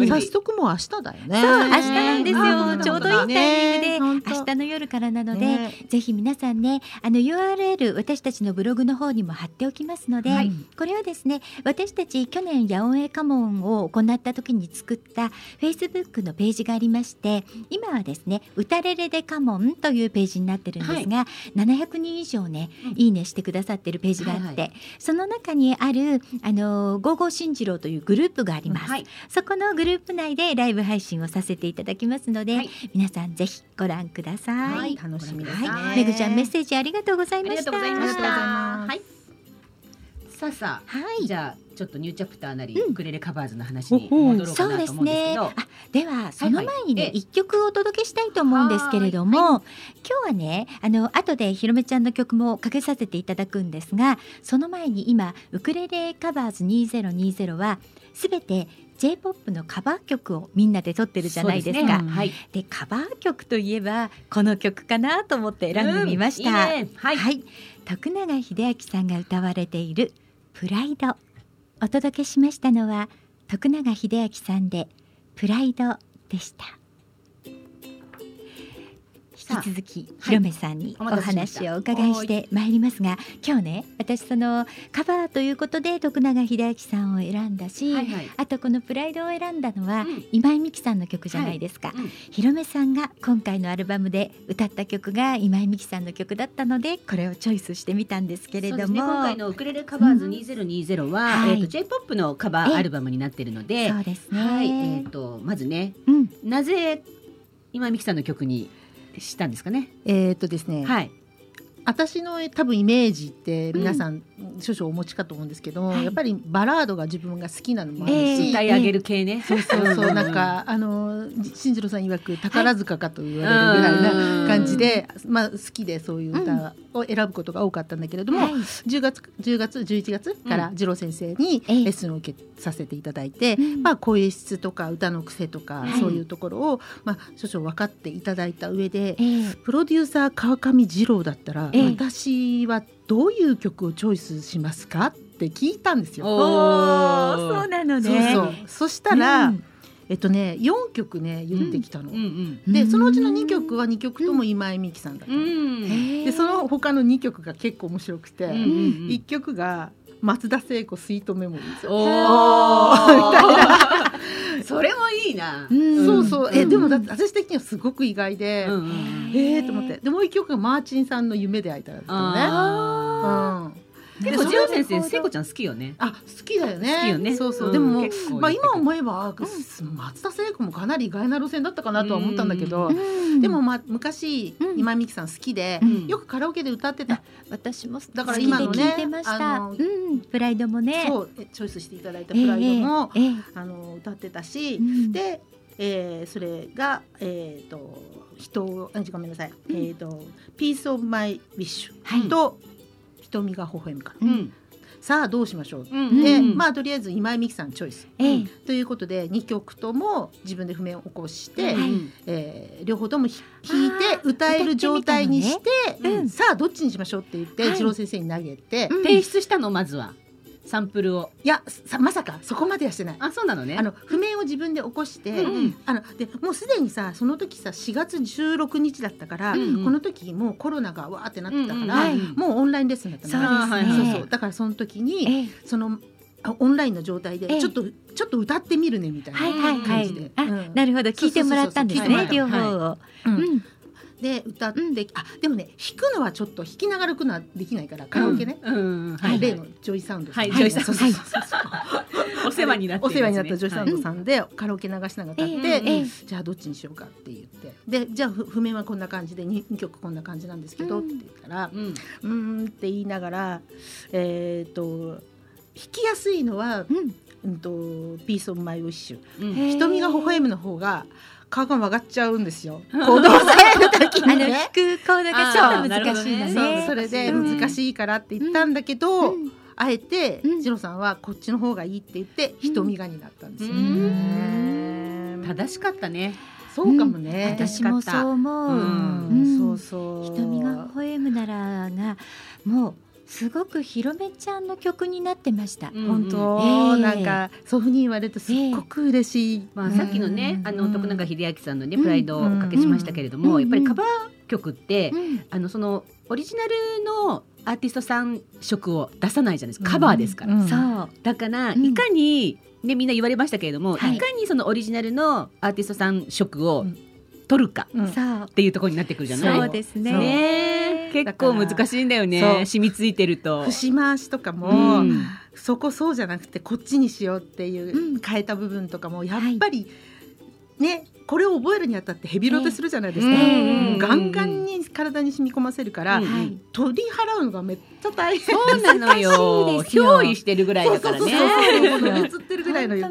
早速もう明日だよね。そう明日なんですよ。ちょうどいいタイミングで明日の夜からなので、ぜひ皆さんねあの URL 私たちのブログの方にも貼っておきますので、これはですね私たち去年ヤオンエカモンを行った時に作ったフェイスブックのページがありまして今はですね歌れれでカモンというページになってるんですが、はい、700人以上ね、いいねしてくださってるページがあって、その中にあるあのゴーゴー新次郎というグループがあります、はい、そこのグループ内でライブ配信をさせていただきますので、はい、皆さんぜひご覧ください、はい、楽しみですね、めぐちゃんメッセージありがとうございました。ありがとうございました。はいさあさあ、はい、じゃあちょっとニューチャプターなり、ウクレレカバーズの話に戻ろうかなと思うんですけど、あではその前にね一、曲お届けしたいと思うんですけれども、今日はねあの後でひろめちゃんの曲もかけさせていただくんですがその前に今ウクレレカバーズ2020はすべて J-POP のカバー曲をみんなで撮ってるじゃないですか。で、ね。はい、カバー曲といえばこの曲かなと思って選んでみました。うん。いいね、はい、はい、徳永英明さんが歌われているプライド。お届けしましたのは徳永英明さんでプライドでした引き続きひろめさんにお話をお伺いしてまいりますが、今日ね私そのカバーということで徳永英明さんを選んだし、はいはい、あとこの「プライド」を選んだのは、うん、今井美樹さんの曲じゃないですか、はい。うん、ひろめさんが今回のアルバムで歌った曲が今井美樹さんの曲だったのでこれをチョイスしてみたんですけれども、ね、今回の「ウクレレカバーズ2020は」は、うん。えーと、J−POP のカバーアルバムになっているのでそうですね、はい。えーと、まずね、うん、なぜ今井美樹さんの曲にしたんですかね。えっとですね。はい。私の多分イメージって皆さん少々お持ちかと思うんですけど、うん、やっぱりバラードが自分が好きなのもあるし、えー、歌い。上げる系ね、そうそうそう。(laughs) なんかあの新次郎さん曰く宝塚かと言われるぐらいな感じで、まあ好きでそういう歌を選ぶことが多かったんだけれども、うん、10月10月11月から次郎先生にレッスンを受けさせていただいて、うん、まあ声質とか歌の癖とか、そういうところをまあ少々分かっていただいた上で、プロデューサー川上次郎だったら、私はどういう曲をチョイスしますかって聞いたんですよ。そうなのね。そうそう。そしたら、うん。えっとね4曲ね言ってきたの、うんうん、でそのうちの2曲は2曲とも今井美樹さんだった、うん、でその他の2曲が結構面白くて、うんうんうん、1曲が松田聖子スイートメモリーズ。お (laughs) みたいな。(laughs) (laughs) それもいいな。うん、そうそう。え、でもだ私的にはすごく意外で、うんうん、えーと思って。でもう一曲がマーチンさんの夢で会えたらね。うん。結構ジロ先生聖子ちゃん好きよね。あ好きだよね。好きよね。そうそう、でもまあ今思えば、松田聖子もかなり意外な路線だったかなとは思ったんだけど、でもまあ昔、今井美樹さん好きで、よくカラオケで歌ってた。私もだから今のねあの、プライドもね。そうチョイスしていただいたプライドも、あの歌ってたし、で、えー、それがえっ、と人ごめんなさい、えっ、と Piece of My Wish と、瞳がほほえむから、うん、さあどうしましょう、うん、で、まあとりあえず今井美樹さんチョイス、えー、ということで2曲とも自分で譜面を起こして、えー、両方とも弾いて歌える状態にして、ね、さあどっちにしましょうって言って、はい、次郎先生に投げて、提出したの？まずは。サンプルを。いやさまさかそこまではしてない。あそうなのね。あの譜面を自分で起こして、うん、あのでもうすでにさその時さ4月16日だったから、うんうん、この時もうコロナがわーってなってたから、うんうん、もうオンラインレッスンだったの、ね、そうそう。だからその時に、そのオンラインの状態でちょっと、ちょっと歌ってみるねみたいな感じで、はいはい。はい、なるほど。聞いてもらったんですね両方を。うんで歌って、うん、あでもね弾くのはちょっと弾きながら弾くのはできないからカラオケね、うんはい、例のジョイサウンドはい、ジョイサウンド、はい、お世話になった、お世話になったジョイサウンドさんでカラオケ流しながら歌って、じゃあどっちにしようかって言って。でじゃあ譜面はこんな感じで 2, 2曲こんな感じなんですけど、って言ったらうん。うんって言いながらえっ、と弾きやすいのは、うん。と Piece of My Wish、瞳がほほえむの方が顔が曲がっちゃうんですよ。行動性の時にね。弾くコードがちょっと難しいのね。それで難しいからって言ったんだけど、あえてジロさんはこっちの方がいいって言って瞳がになったんですよ。正しかったね。そうかもね。私もそう思う。そうそう。瞳が微笑むならがもう。すごくひろめちゃんの曲になってました。本当、えー、なんかそういうふうに言われるとすっごく嬉しい。えー、まあさっきのね、あの徳永英明さんのねプライドをおかけしましたけれども、やっぱりカバー曲って、あのそのオリジナルのアーティストさん色を出さないじゃないですか。カバーですから。そう。だからいかにねみんな言われましたけれども、い、かにそのオリジナルのアーティストさん色を取るかっていうところになってくるじゃない？そうですね。結構難しいんだよね。染みついてると。節回しとかも、うん、そこそうじゃなくてこっちにしようっていう、変えた部分とかもやっぱり、ねこれを覚えるにあたってヘビロテするじゃないですか、ガンガンに体に染み込ませるから、取り払うのがめっちゃ大変。そうなのよ。憑依してるぐらいだからね。映ってるぐらいのよ。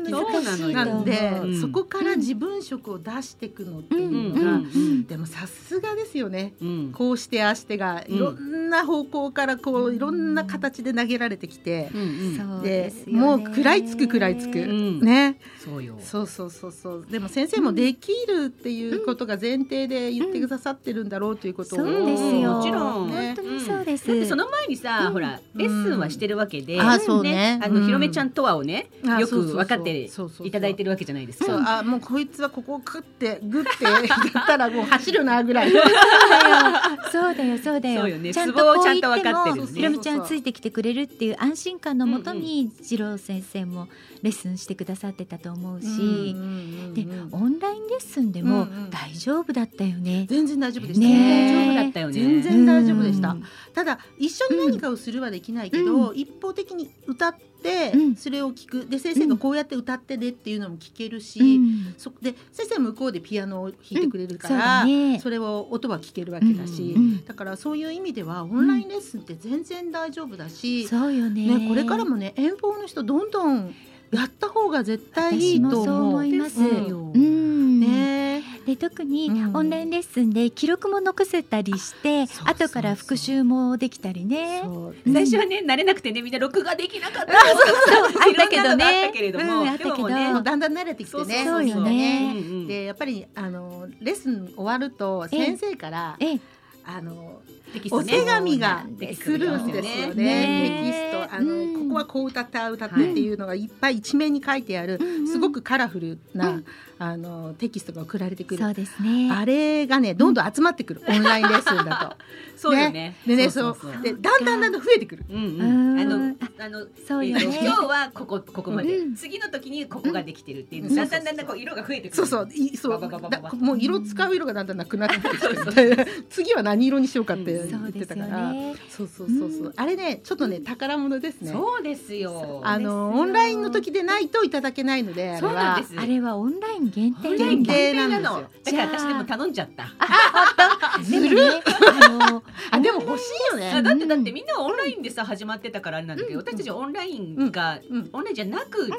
なんで、そこから自分色を出していくのっていうのが、でもさすがですよね、こうしてああしてがいろんな方向からこういろんな形で投げられてきて、でもう食らいつく食らいつく、ね。そうよ。そうそうそうそう。でも先生もできるっていうことが前提で言ってくださってるんだろうということを、そうですよ。もちろん、本当にそうです、その前にさ、ほらレッスンはしてるわけで、あそうね。あのひろめちゃんとはをねよく分かっていただいてるわけじゃないですか。あもうこいつはここをグってグってやったらもう走るなぐらい。(laughs) そうだよそうだよ。そうよね。ちゃんとこう言ってもひろめちゃんついてきてくれるっていう安心感のもとに次郎先生もレッスンしてくださってたと思うし、でオンラインレッスンでも大丈夫だったよね。全然大丈夫でした。ね。大丈夫だったよね。全然大丈夫でした。ただ一緒に何かをするはできないけど、一方的に歌ってそれを聞く。で先生がこうやって歌ってねっていうのも聞けるし、そで先生向こうでピアノを弾いてくれるから、それを音は聞けるわけだし、だからそういう意味ではオンラインレッスンって全然大丈夫だし、そうよねこれからもね遠方の人どんどんやった方が絶対いいと思います。うんねで特にオンラインレッスンで記録も残せたりして、後から復習もできたりね。最初はね慣れなくてねみんな録画できなかった。(laughs) あったけどね。けれども、あったけどだんだん慣れてきてね。そうよね。でやっぱりあのレッスン終わると先生から。あのお手紙が来るんですよね。テキスト。あの、ここはこう歌ってあ歌ってっていうのがいっぱい一面に書いてある、すごくカラフルな、あのテキストが送られてくる。そうですね。あれがねどんどん集まってくる、オンラインレッスンだと。(laughs) そうよね。でねそうでだんだんだんだん増えてくる。うんうん。あのあのそうよね。今日はここここまで、次の時にここができてるっていうだんだんだんだんこう色が増えてくる。そうそうそうもう色使う色がだんだんなくなってきて、(laughs) 次は何色にしようかって言ってたから。そうそうそうそう。あれねちょっとね宝物ですね。そうですよ。あのオンラインの時でないといただけないので、そうなんです。あれはオンライン限定限定なの。だから私でも頼んじゃった。ずる。(laughs) あでも欲しいよね。だってだってみんなオンラインでさ始まってたからあれなんだけど、私たちオンラインがオンラインじゃなく。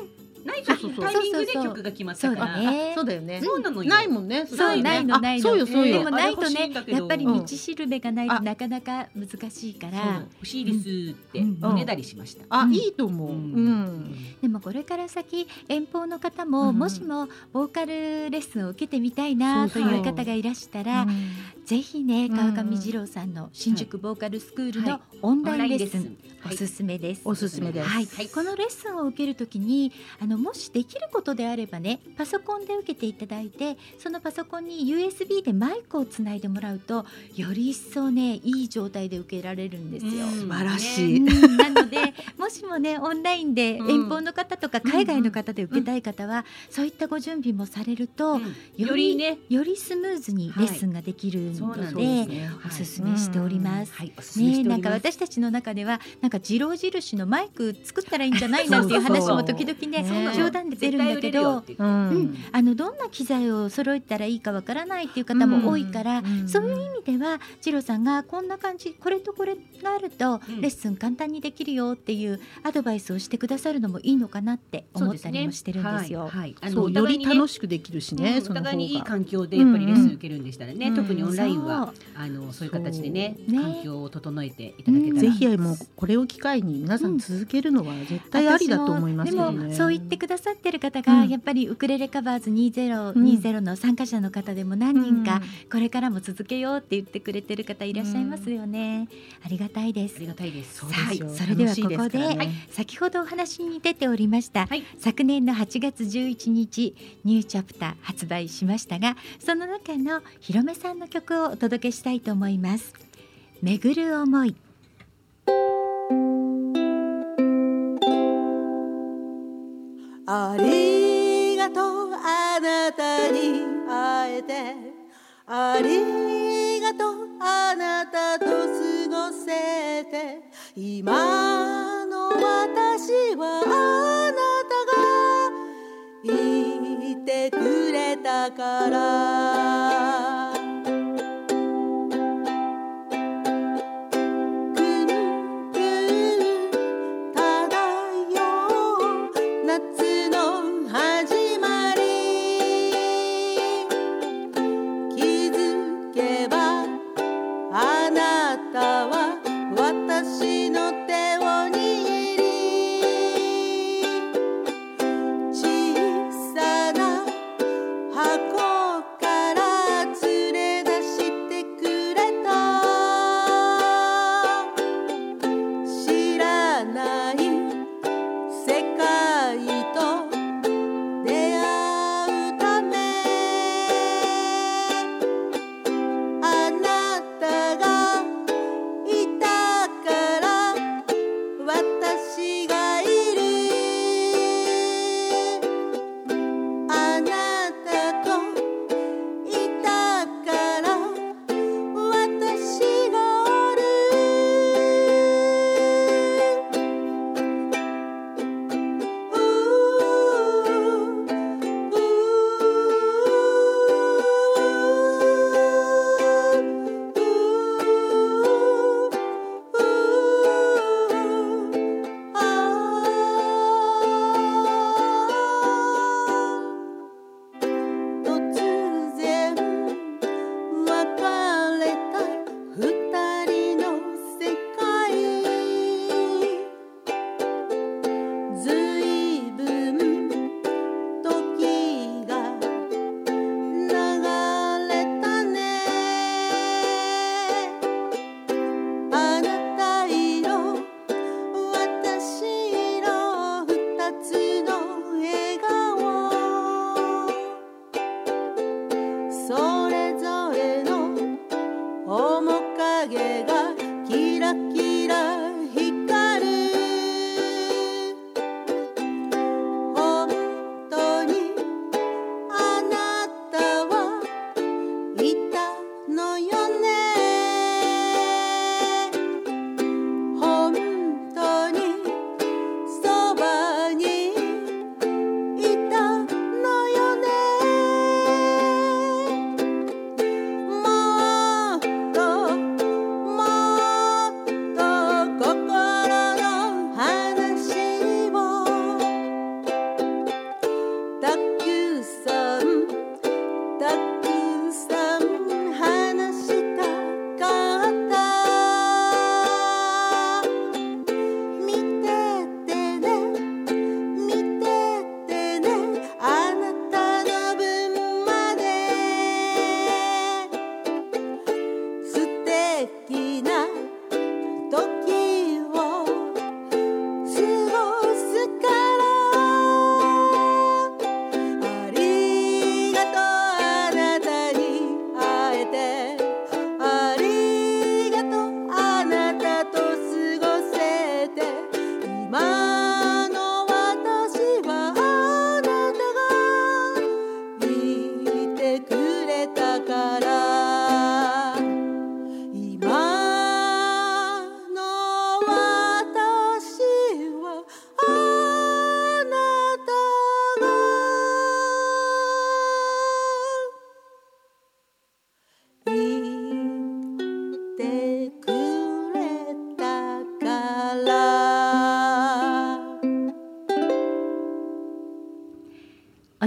ないタイミングで曲が決まったから。そうだよね。そうなのよ。ないもんね。そうないのないの。そうよそうよ。でもないとね、やっぱり道しるべがないとなかなか難しいから。欲しいですっておねだりしました。あ、いいと思う。うん。でもこれから先遠方の方ももしもボーカルレッスンを受けてみたいなという方がいらしたら、ぜひね川上二郎さんの新宿ボーカルスクールのオンラインレッスン、おすすめです。おすすめです。はい、このレッスンを受けるときに、あのもしできることであればね、パソコンで受けていただいて、そのパソコンに USB でマイクをつないでもらうと、より一層ね、いい状態で受けられるんですよ。素晴らしい。なので、もしもね、オンラインで遠方の方とか海外の方で受けたい方は、そういったご準備もされると、よりね、よりスムーズにレッスンができるので、おすすめしております。ね、なんか私たちの中では、なんか二郎印のマイク作ったらいいんじゃないなんていう話も時々ね冗談で出るんだけど、う。ん、あのどんな機材を揃えたらいいかわからないっていう方も多いから、そういう意味では次郎さんがこんな感じこれとこれがあるとレッスン簡単にできるよっていうアドバイスをしてくださるのもいいのかなって思ったりもしてるんですよ。より楽しくできるしね、お互いにいい環境でやっぱりレッスン受けるんでしたらね、特にオンラインはあのそういう形でね環境を整えていただけたら、ぜひもうこれを機会に皆さん続けるのは絶対ありだと思います、ね、でもそう言ってくださってる方が、やっぱりウクレレカバーズ2020の参加者の方でも何人かこれからも続けようって言ってくれてる方いらっしゃいますよね、ありがたいです。ありがたいです。はいそれではここで、ね、先ほどお話に出ておりました、はい、昨年の8月11日ニューチャプター発売しましたがその中のひろめさんの曲をお届けしたいと思います。巡る思い。ありがとうあなたに会えて。ありがとうあなたと過ごせて。今の私はあなたがいてくれたから。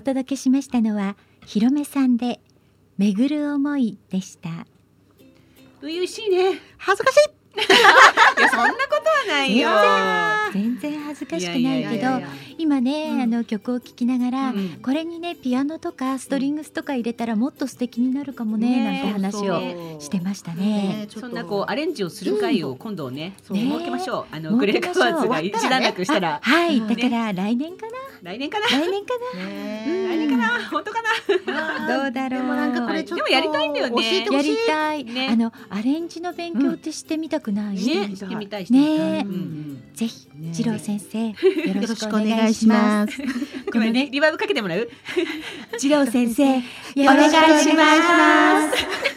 届けしましたのはひろめさんで巡る思いでした。初々しいね。恥ずかしい。(laughs) いやそんなことはないよ。全然恥ずかしくないけど今ね、うん。あの曲を聴きながら、うん。これにねピアノとかストリングスとか入れたらもっと素敵になるかもねねなんて話をしてましたね。ねちょっと。そんなこうアレンジをする会を今度ね、そう設けましょう。あのねウクレレカバーズが一段落したら。はい、うん。だから来年かな、来年かな？来年かね来年かな？本当かな？な、どうだろう。でもなんかこれちょっとでもやりたいんだよね教えてほやしいりたい、ねあのアレンジの勉強ってしてみたくない、ね、してみたい。ねぜひね次郎先生よろしくお願いします。これね、リバーブかけてもらう？次郎先生 (laughs) よろしくお願いします。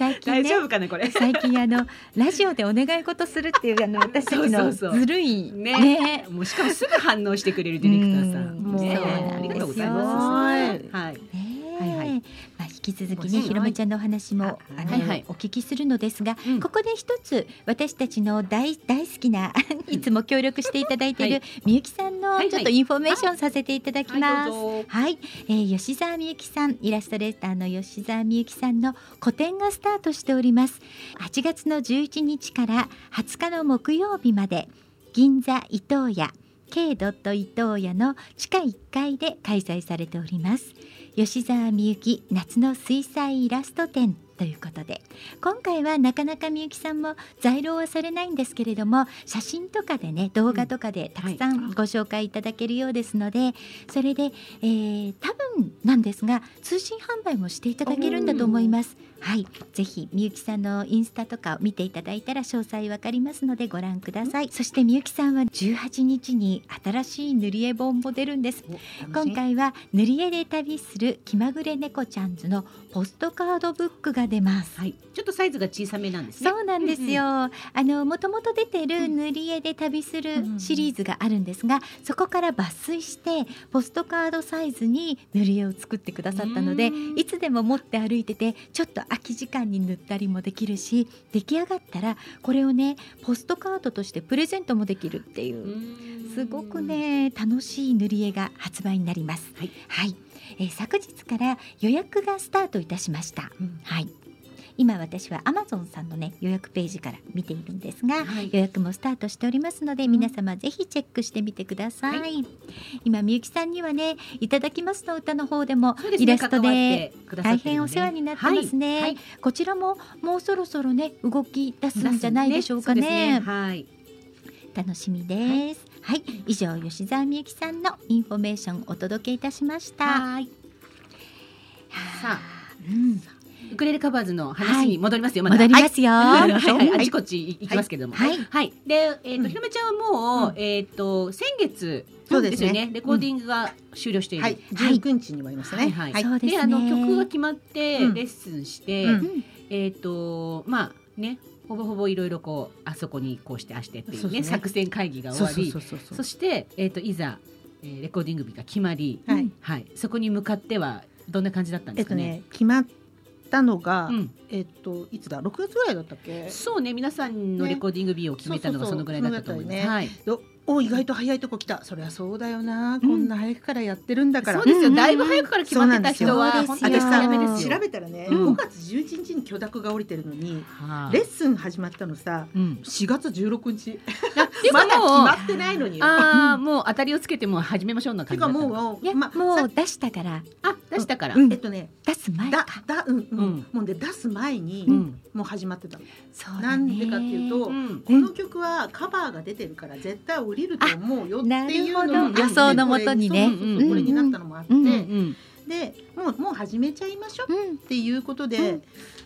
最近ね大丈夫かなこれ。最近あのラジオでお願い事するっていうあの (laughs) 私たちそのずるいねねもうしかもすぐ反応してくれるディレクターさん。うんもうありがとうございます。はい。ねはいはい。まあ引き続きうんねひろめちゃんのお話もあのはいはい。お聞きするのですが、うん。ここで一つ私たちの大大好きないつも協力していただいている、はい。みゆきさんのはいはい。ちょっとインフォメーションさせていただきます。はいどうぞ。はい、えー吉澤みゆきさんイラストレーターの吉澤みゆきさんの個展がスタートしております。8月の11日から20日の木曜日まで銀座伊東屋 K. 伊東屋の地下1階で開催されております吉澤みゆき夏の水彩イラスト展ということで今回はなかなかみゆきさんも在廊はされないんですけれども写真とかでね動画とかでたくさんご紹介いただけるようですので、それで、えー多分なんですが通信販売もしていただけるんだと思います。はい、ぜひみゆきさんのインスタとかを見ていただいたら詳細わかりますのでご覧ください。そしてみゆきさんは18日に新しい塗り絵本も出るんです。今回は塗り絵で旅する気まぐれ猫ちゃんズのポストカードブックが出ます。はい。ちょっとサイズが小さめなんですね。そうなんですよ。あのもともと出てる塗り絵で旅するシリーズがあるんですが、そこから抜粋してポストカードサイズに塗り絵を作ってくださったのでうん、いつでも持って歩いててちょっと空き時間に塗ったりもできるし、出来上がったらこれをねポストカードとしてプレゼントもできるっていううんすごく。ね楽しい塗り絵が発売になります。はい。はい、えー昨日から予約がスタートいたしました。うんはい。今私はアマゾンさんのね予約ページから見ているんですが、はい。予約もスタートしておりますので、皆様ぜひチェックしてみてください。は今みゆきさんにはねいただきますの歌の方でもイラストで大変お世話になってますね、はい。はい。こちらももうそろそろね動き出すんじゃないでしょうかね。はい。楽しみです。はい、以上吉澤みゆきさんのインフォメーションお届けいたしました。はい。さあ、うん、ウクレレカバーズの話に戻りますよ。まだ戻りますよ。はい。ははい。はい。あちこち行きますけれども。はい。はい。で、えっと、うん。ひろめちゃんはもう、えっと、先月。そうですね。よね。レコーディングが終了している。はい、19日に終わりましたね。はいそうですね。で、あの曲が決まって、うん。レッスンして、うん。うんえっと、まあ、ね。ほぼほぼいろいろこうあそこにこうしてあしてっていうねね。作戦会議が終わり。そして、えー、といざ、えーレコーディング日が決まり、はい。はい、そこに向かってはどんな感じだったんえっとですかね？ね決まったのが、うん、えっといつだ？6月ぐらいだったっけ？そうね皆さんのレコーディング日を決めたのがねそのぐらいだったと思います。そうそうそうはい、よお意外と早いとこ来た。そりゃそうだよな。こんな早くからやってるんだから。そうですよ、うんだいぶ早くから決まってた人はそうなんですよ本当に早めですよ。調べたらね、うん5月11日に許諾が下りてるのに、はあレッスン始まったのさ、うん、4月16日。(laughs) まだ決まってないのによ。ああもう当たりをつけてもう始めましょうな感じだっもうもう出したからあ出したから。うんえっとね、出す前だか。だうんうん、うんもうで出す前に、うんもう始まってた。なんでかっていうと、うんこの曲はカバーが出てるから絶対降りると思うよっていうの予想のもとにね。これになったのもあって、うんうん。でもうもう始めちゃいましょううん。っていうことで、うん。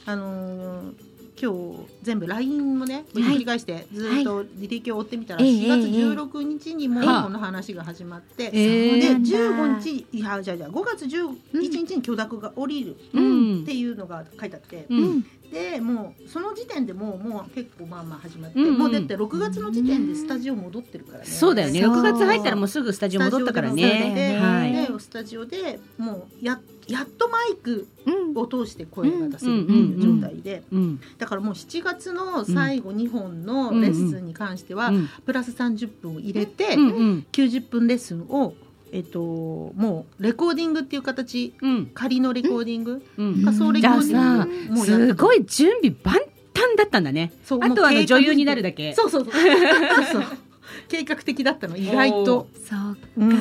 あのー今日全部 LINE もね繰り返してずっと履歴を追ってみたら4月16日にもこの話が始まって、で15日いやじゃあじゃあ5月11日に許諾が下りるっていうのが書いてあって、でもうその時点でもうもう結構まあまあ始まって、うんうん、もうだって6月の時点でスタジオ戻ってるからね、そうだよね。6月入ったらもうすぐスタジオ戻ったからね。はい、スタジオでもうややっとマイクを通して声が出せるっていう状態で、だからもう7月の最後2本のレッスンに関しては、プラス30分を入れて、90分レッスンをえっと、もうレコーディングっていう形、うん、仮のレコーディング、うん、仮想レコーディング？すごい準備万端だったんだねあとはあの女優になるだけ。そうそうそう。そう (laughs) 計画的だったの意外と。そうか、うん、そう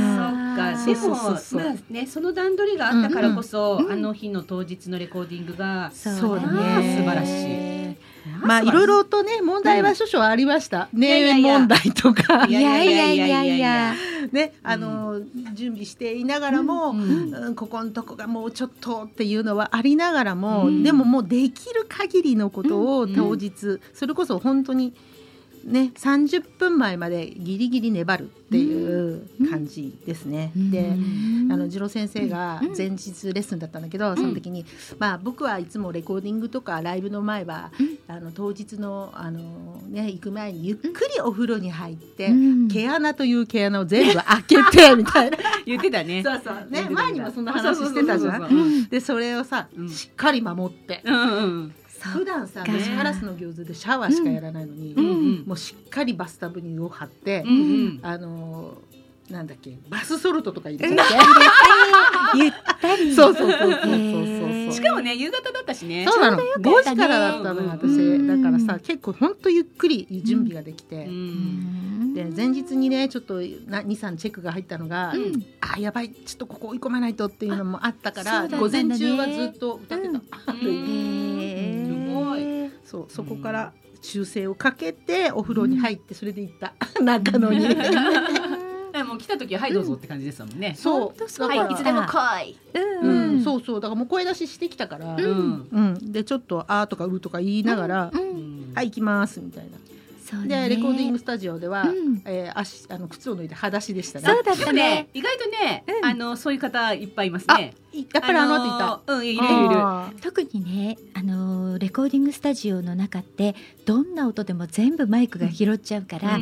かでもまあねその段取りがあったからこそ、うんうん、あの日の当日のレコーディングがそうだね。素晴らしいまあいろいろとね問題は少々ありました。ね問題とか。いやいやいやいやねあの準備していながらも、うん。ここのとこがもうちょっとっていうのはありながらも、でももうできる限りのことを当日、それこそ本当に。ね、30分前までギリギリ粘るっていう感じですね。うん、であの次郎先生が前日レッスンだったんだけど、うん、その時に、まあ、僕はいつもレコーディングとかライブの前は、うん、あの当日のあの、ね、行く前にゆっくりお風呂に入って、毛穴という毛穴を全部開けてみたいな (laughs) 言ってたね。そうそう。ね前にもそんな話してたじゃん。でそれをさ、しっかり守って。うんうん普段さ虫カラスの餃子でシャワーしかやらないのに、うん、もうしっかりバスタブにを張って、うんうん、あのなんだっけバスソルトとか入れちゃって。ゆったり。そうそうそうそうそうそう。しかもね夕方だったしね。そうなの。五時からだったのよ私。だからさ結構本当ゆっくり準備ができて。で前日にねちょっと二三チェックが入ったのが、あやばいちょっとここ追い込まないとっていうのもあったから午前中はずっと歌ってた。そうそこから修正をかけてお風呂に入ってそれで行った、(laughs) 中野に。もう来た時ははいどうぞって感じですもんね。そう。はいいつでも来い。うん、そうそう。だからもう声出ししてきたから、うん、でちょっとあとかうとか言いながら、はい行きますみたいな。でレコーディングスタジオでは、うえ足あの靴を脱いで裸足でしたね。そうだったね。意外とね、あのそういう方いっぱいいますね。やっぱりあの後いた。うんいるいる。特にねあのレコーディングスタジオの中ってどんな音でも全部マイクが拾っちゃうから、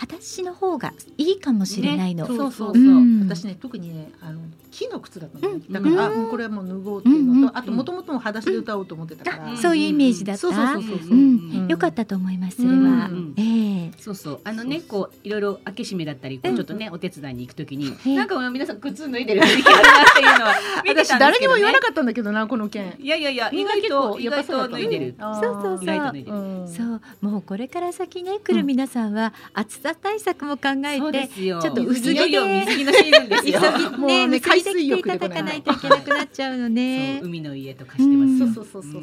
裸足の方がいいかもしれないの。そうそうそう。私ね特にねあの木の靴だったの、だからこれはもう脱ごうっていうのと、あともともとも裸足で歌おうと思ってたから、そういうイメージだった。そうそうそうそう。よかったと思いますそれは。ええ。そうそうあのねこういろいろ開け閉めだったりちょっとねお手伝いに行くときになんか皆さん靴脱いでる雰囲気あるなっていうのは私誰にも言わなかったんだけどなこの件。いやいやいや意外と意外と脱いでる。そうそうそう。そうもうこれから先ね来る皆さんは暑さ対策も考えてちょっと薄着で水着のシーズンですよ。(laughs) もうね海水浴でいただかないといけなくなっちゃうのね。海の家とかしてますよ。そうそうそうそう。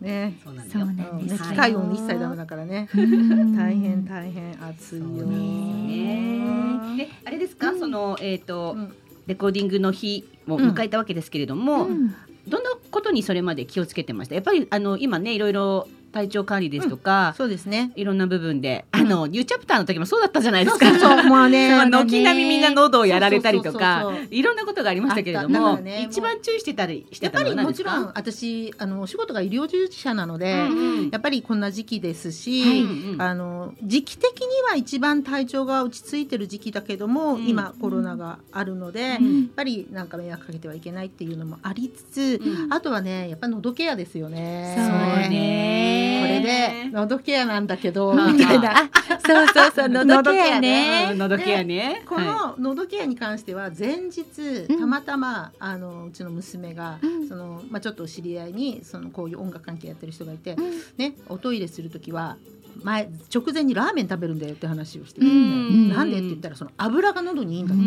ね、そうなんです。機械音一切ダメだからね。大変大変暑いよね。で、あれですか、そのえっとレコーディングの日を迎えたわけですけれども、どんなことにそれまで気をつけてました？やっぱりあの今ねいろいろ体調管理ですとか、うん、そうですね。いろんな部分で、あのニューチャプターの時もそうだったじゃないですか。そうもうね (laughs) 軒並みみんな喉をやられたりとかいろんなことがありましたけれども、ね、一番注意してたりしてたのは何ですか？やっぱりもちろん私あのお仕事が医療従事者なので、うんうん、やっぱりこんな時期ですし、はいあの時期的には一番体調が落ち着いてる時期だけども、うん、今コロナがあるので、うん、やっぱりなんか迷惑かけてはいけないっていうのもありつつ、あとはねやっぱ喉ケアですよね。そうねこれで喉ケアなんだけど。(laughs) みたいな。そうそうそう (laughs) 喉ケアね。喉ケアね。この喉ケアに関しては前日たまたまあのうちの娘がそのまあちょっと知り合いにそのこういう音楽関係やってる人がいてねおトイレする時は前直前にラーメン食べるんだよって話をしてて、なんでって言ったらその油が喉にいいんだって。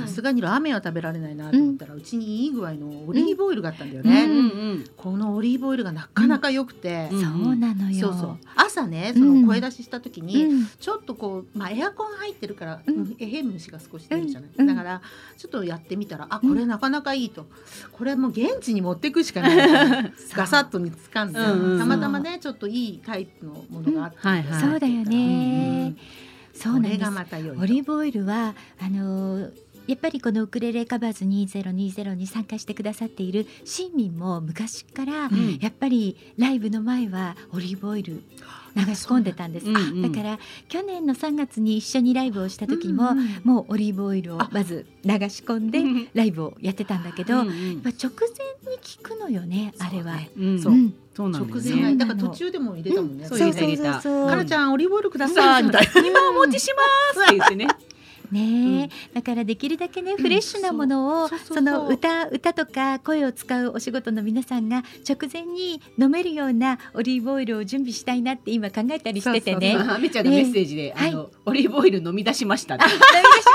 さすがにラーメンは食べられないなと思ったらうちにいい具合のオリーブオイルがあったんだよね、このオリーブオイルがなかなか良くて、て、そうなのよ。そうそう。朝ねその声出しした時に、ちょっとこう、まあ、エアコン入ってるから、うん、えへん虫が少し出るじゃない、だからちょっとやってみたらあこれなかなかいいと、これもう現地に持っていくしかない (laughs) ガサッと見つかんで、たまたまねちょっといいタイプのものがあって、はいはい、そうだよね、そうなんです。オリーブオイルはあのーやっぱりこのウクレレカバーズ2020に参加してくださっている市民も昔からやっぱりライブの前はオリーブオイル流し込んでたんです、うんうん、だから去年の3月に一緒にライブをした時も、うんうん、もうオリーブオイルをまず流し込んでライブをやってたんだけど、うん直前に聞くのよねあれは。そう、うなんですね。だから途中でも入れたもんね。そうそうそうそう。かなちゃんオリーブオイルください。今 (laughs) お持ちしますって言ってね。ね、うん、だからできるだけねフレッシュなものを、その歌歌とか声を使うお仕事の皆さんが直前に飲めるようなオリーブオイルを準備したいなって今考えたりしててね。あめちゃんがメッセージで、あの、オリーブオイル飲み出しました。飲み出し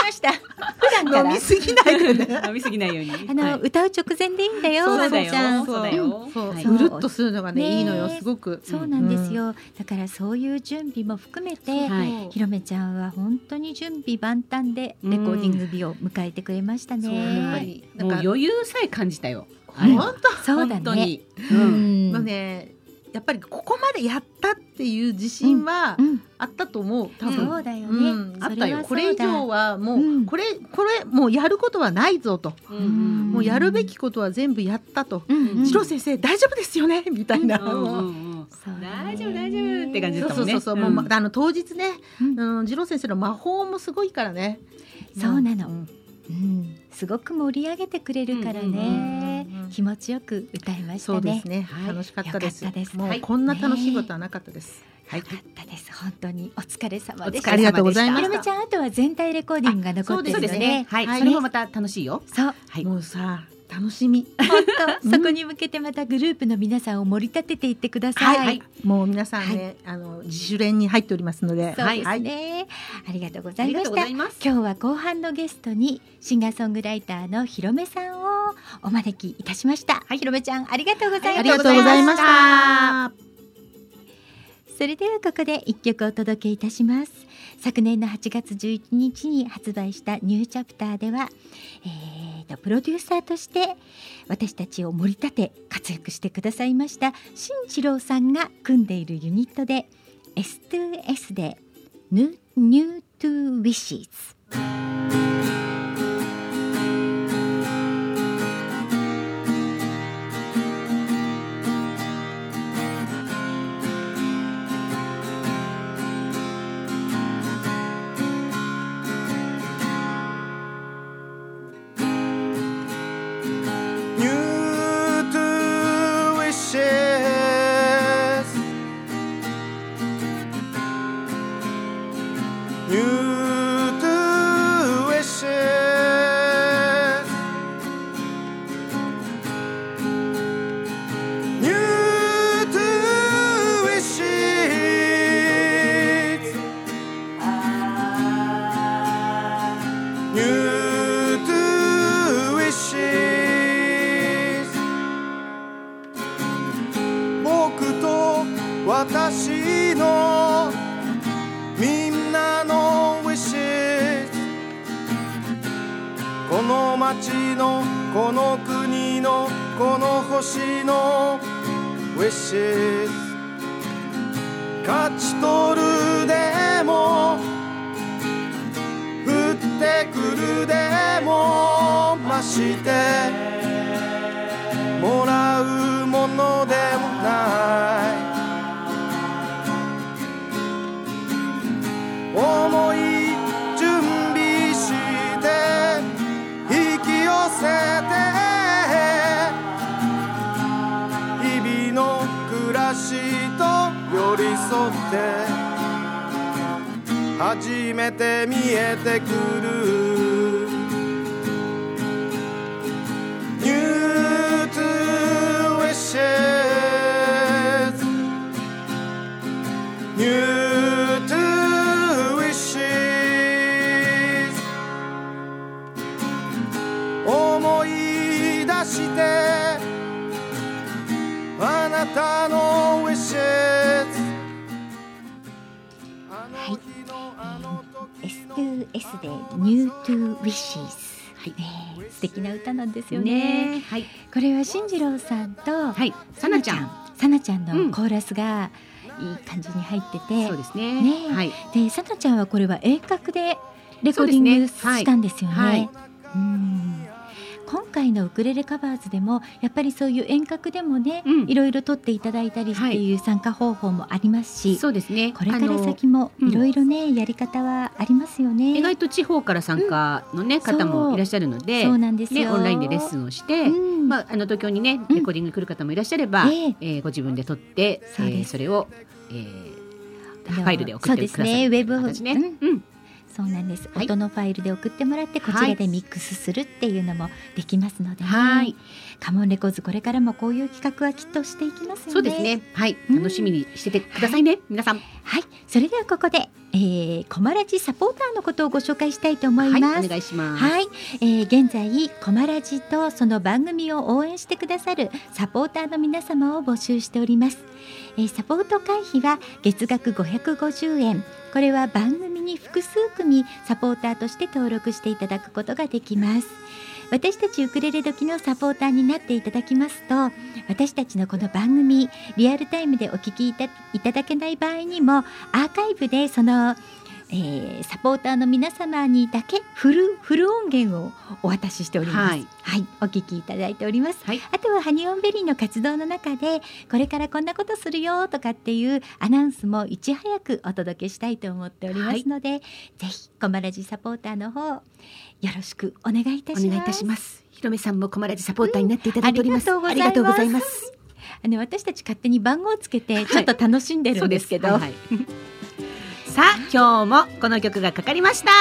ました。(laughs) 普段から飲みすぎない。(laughs) 飲みすぎないように。あの、歌う直前でいいんだよ。そうだよ。そうだよ。うるっとするのがねいいのよすごく。そうなんですよ。だからそういう準備も含めて、ひろめちゃんは本当に準備万端でレコーディィング日を迎えてくれましたね。やっぱりもう余裕さえ感じたよ。本当そうだね。うん。まあねやっぱりここまでやったっていう自信はあったと思う。多分そうだよね。あったよ。これ以上はもうこれこれもうやることはないぞと。もうやるべきことは全部やったと。次郎先生大丈夫ですよね？(laughs) みたいな。大丈夫大丈夫って感じだったもんね。そうそうそう。もうあの当日ね、うん、次郎先生の魔法もすごいからね。そうなの、うん、うん、すごく盛り上げてくれるからね、気持ちよく歌いましたね。そうですね、はい、楽しかったです。ですもうこんな楽しいことはなかったです。はい、よかったです。本当にお疲れ様でした。ありがとうございます。ひろめちゃんあとは全体レコーディングが残ってるので、ね、はい、それもまた楽しいよ。そう、はい、もうさ楽しみ。本当、そこに向けてまたグループの皆さんを盛り立てていってください。はい、もう皆さんね、あの自主練に入っておりますので。そうですね。ありがとうございました。今日は後半のゲストにシンガーソングライターのひろめさんをお招きいたしました。はい、ひろめちゃんありがとうございました。ありがとうございました。それではここで一曲お届けいたします。昨年の8月11日に発売したニューチャプターでは、えー、プロデューサーとして私たちを盛り立て活躍してくださいました新一郎さんが組んでいるユニットで S2S で「New to Wishes」。さんとはい。さなちゃん。さなちゃん。うんのコーラスがいい感じに入ってて、そうですね。ね。はい。でさなちゃんはこれは遠隔でレコーディングしたんですよね。はい。うん今回のウクレレカバーズでもやっぱりそういう遠隔でもね、うん。いろいろ撮っていただいたりっていう参加方法もありますし、そうですね。これから先もうん。いろいろね、やり方はありますよね。意外と地方から参加のね、方もいらっしゃるのでそうなんですよ、ね、オンラインでレッスンをして、うん。まあ、あの東京にねうん。レコーディングに来る方もいらっしゃれば、ええ。えーご自分で撮ってそえーそれを、えーファイルで送ってくださそうですねウェブ形ね、うん。うんそうなんです、はい。音のファイルで送ってもらってこちらでミックスするっていうのもできますので、ね、はい。カモンレコーズこれからもこういう企画はきっとしていきますよね。そうですね。はい。うん。楽しみにしててくださいね、皆さん。はい。それではここで、えー、コマラジサポーターのことをご紹介したいと思いはい。ますお願いします。はい、えー現在コマラジとその番組を応援してくださるサポーターの皆様を募集しております、えサポート会費は月額550円。これは番組に複数組サポーターとして登録していただくことができます。私たちウクレレ時のサポーターになっていただきますと私たちのこの番組リアルタイムでお聞きいたいただけない場合にもアーカイブでそのえーサポーターの皆様にだけフルフル音源をお渡ししております。ははい。い、お聞きいただいております。はい。あとはハニオンベリーの活動の中でこれからこんなことするよとかっていうアナウンスもいち早くお届けしたいと思っておりますので、ぜひコマラジサポーターの方よろしくお願いいたします。お願いいたします。ひろめさんもコマラジサポーターになっていただいております、うん。ありがとうございます。あの私たち勝手に番号をつけてちょっと楽しんでるんですけど、はいはいさあ今日もこの曲がかかりました。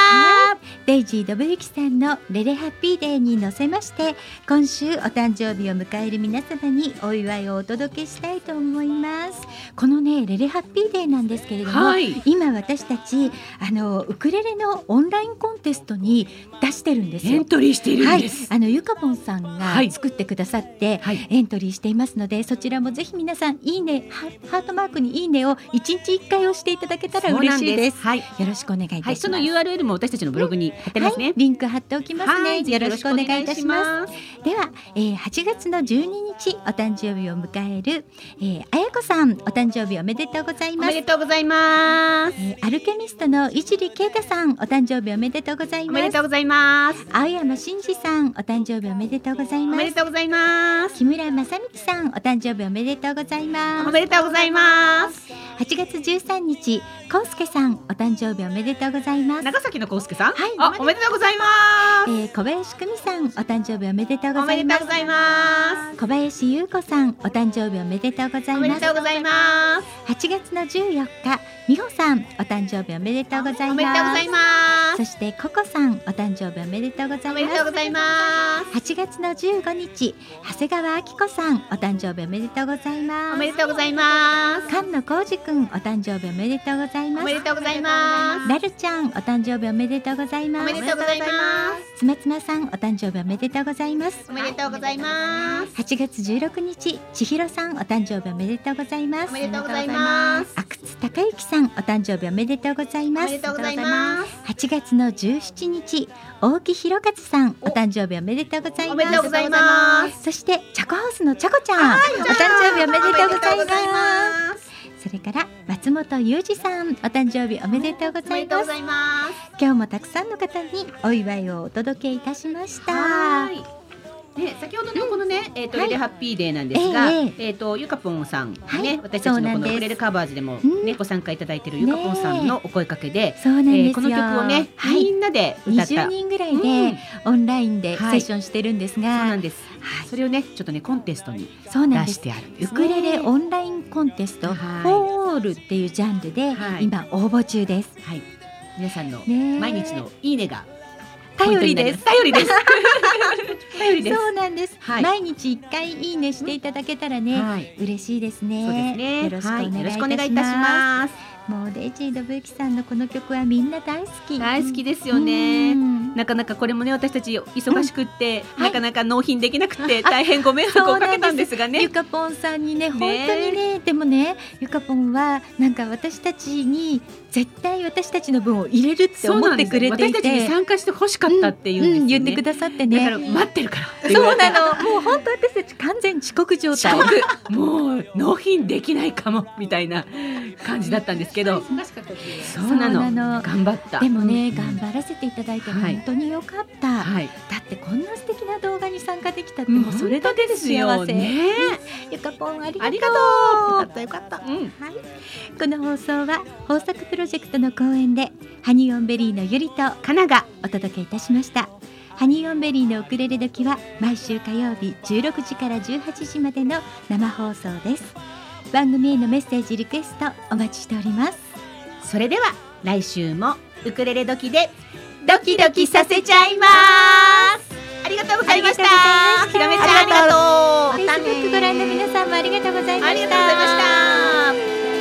デイジー・ドブユキさんの「レレハッピーデー」に乗せまして今週お誕生日を迎える皆様にお祝いをお届けしたいと思います。このねレレハッピーデーなんですけれども、はい。今私たちあのウクレレのオンラインコンテストに出してるんですエンよトリーしているはいんです、あのゆかぽんさんはい。が作ってくださって、はい。エントリーしていますのでそちらもぜひ皆さんいいねハハートマークにいいねを一日一回押していただけたら嬉しいです。はい、よろしくお願いいたします、はい、その URL も私たちのブログに貼ってますね、はい、リンク貼っておきますね、はい。よろしくお願いいたします。す。では、えー、8月の12日お誕生日を迎える、えー、あやこさんお誕生日おめでとうございおます。めでとうございます。えーアルケミストのいじりけいたさんお誕生日おめでとうございおます。めでとうございます。青山真司さんお誕生日おめでとうございおます。めでとうございます。木村正道さんお誕生日おめでとうございます。おめでとうございます。8月13日こうすけさんお誕生日おめでとうございます。長崎の康介さん？はいあおめでとうございまえー、小林久美さんお誕生日おめでとうございます。でとうございます。小林優子さんお誕生日おめでとうございおめまですとうございます。8月の14日美穂さんお誕生日おめでとうございおめでとうごますざいます。そしてココさんお誕生日おめでとうござおいます。めでとうございます。8月の15日長谷川明子さんお誕生日おめでとうございます。おめでとうございます。菅野浩二くんお誕生日おめでとうございますとうございます。ラルちゃんお誕生日おめでとうございおます。めでとうございます。つまつまさんお誕生日おめでとうございます。おめでとうございます。8月16日千尋さんお誕生日おめでとうございます。おめでとうございます。阿久津隆之さんお誕生日おめでとうございおます。めでとうございます。8月の17日大木弘勝さんお誕生日おめでとうございおます。めでとうございます。そしてチャコハウスのチャコちゃんお誕生日おめでとうございますそれから松本裕二さんお誕生日おめでとうごおざいます。今日もたくさんの方にお祝いをお届けいたしました。はい。ね、先ほどのこのね、えっ、と、はいレレハッピーデーなんですが、えええっ、と、ゆかぽんさん、ね、はい。私たちのこのウクレレカバーズでも、うん。ね、ご参加いただいているゆかぽんさんのお声かけで。そうなんですよ、えーこの曲をね、はい。みんなで歌った。20人ぐらいうん。でオンラインでセはい。ッションしてるんですそうが、なんです。それをね、ちょっとね、コンテストに出してあるんでウすね。クレレオンラインコンテスト、はいフォールっていうジャンルではい今応募中です。はい。皆さんの毎日のいいねが頼りです。(laughs) 頼りです。頼りです。そうなんです。はい毎日一回いいねしていただけたらね、はい。嬉しいですね。そうですね。よろしくおはい願いいたします。す。もうデイジー・ドブユキさんのこの曲はみんな大好き。大好きですよね。うん。なかなかこれもね私たち忙しくって、なかなか納品できなくて大変ご迷惑をかけたんですがね。ゆかぽんさんにね本当にね。でもねゆかぽんはなんか私たちに絶対私たちの分を入れるって思ってくれていて。私たちに参加してほしかったっていう、ね。うん、言ってくださってね。待ってるから。そうなの。もう本当私たち完全遅刻状態。もう納品できないかもみた。いな感じだった。ん。ですけどそうなの頑張ったでもね、頑張らせていただいて本当によかった、はい、だってこんな素敵な動画に参加できたってもうそれだけで幸せ、ね、ゆかぽんありがとう。よかったよかった、うん、はい、この放送は豊作プロジェクトの公演でハニーオンベリーのゆりとかながお届けいたしました。ハニーオンベリーのウクレレ時は毎週火曜日16時から18時までの生放送です。番組へのメッセージリクエストお待ちしております。それでは来週もウクレレ時でドキドキさせちゃいます。ありがとうございました。ひろめちゃんありがとう。フェイスブックご覧の皆さんもありがとうございました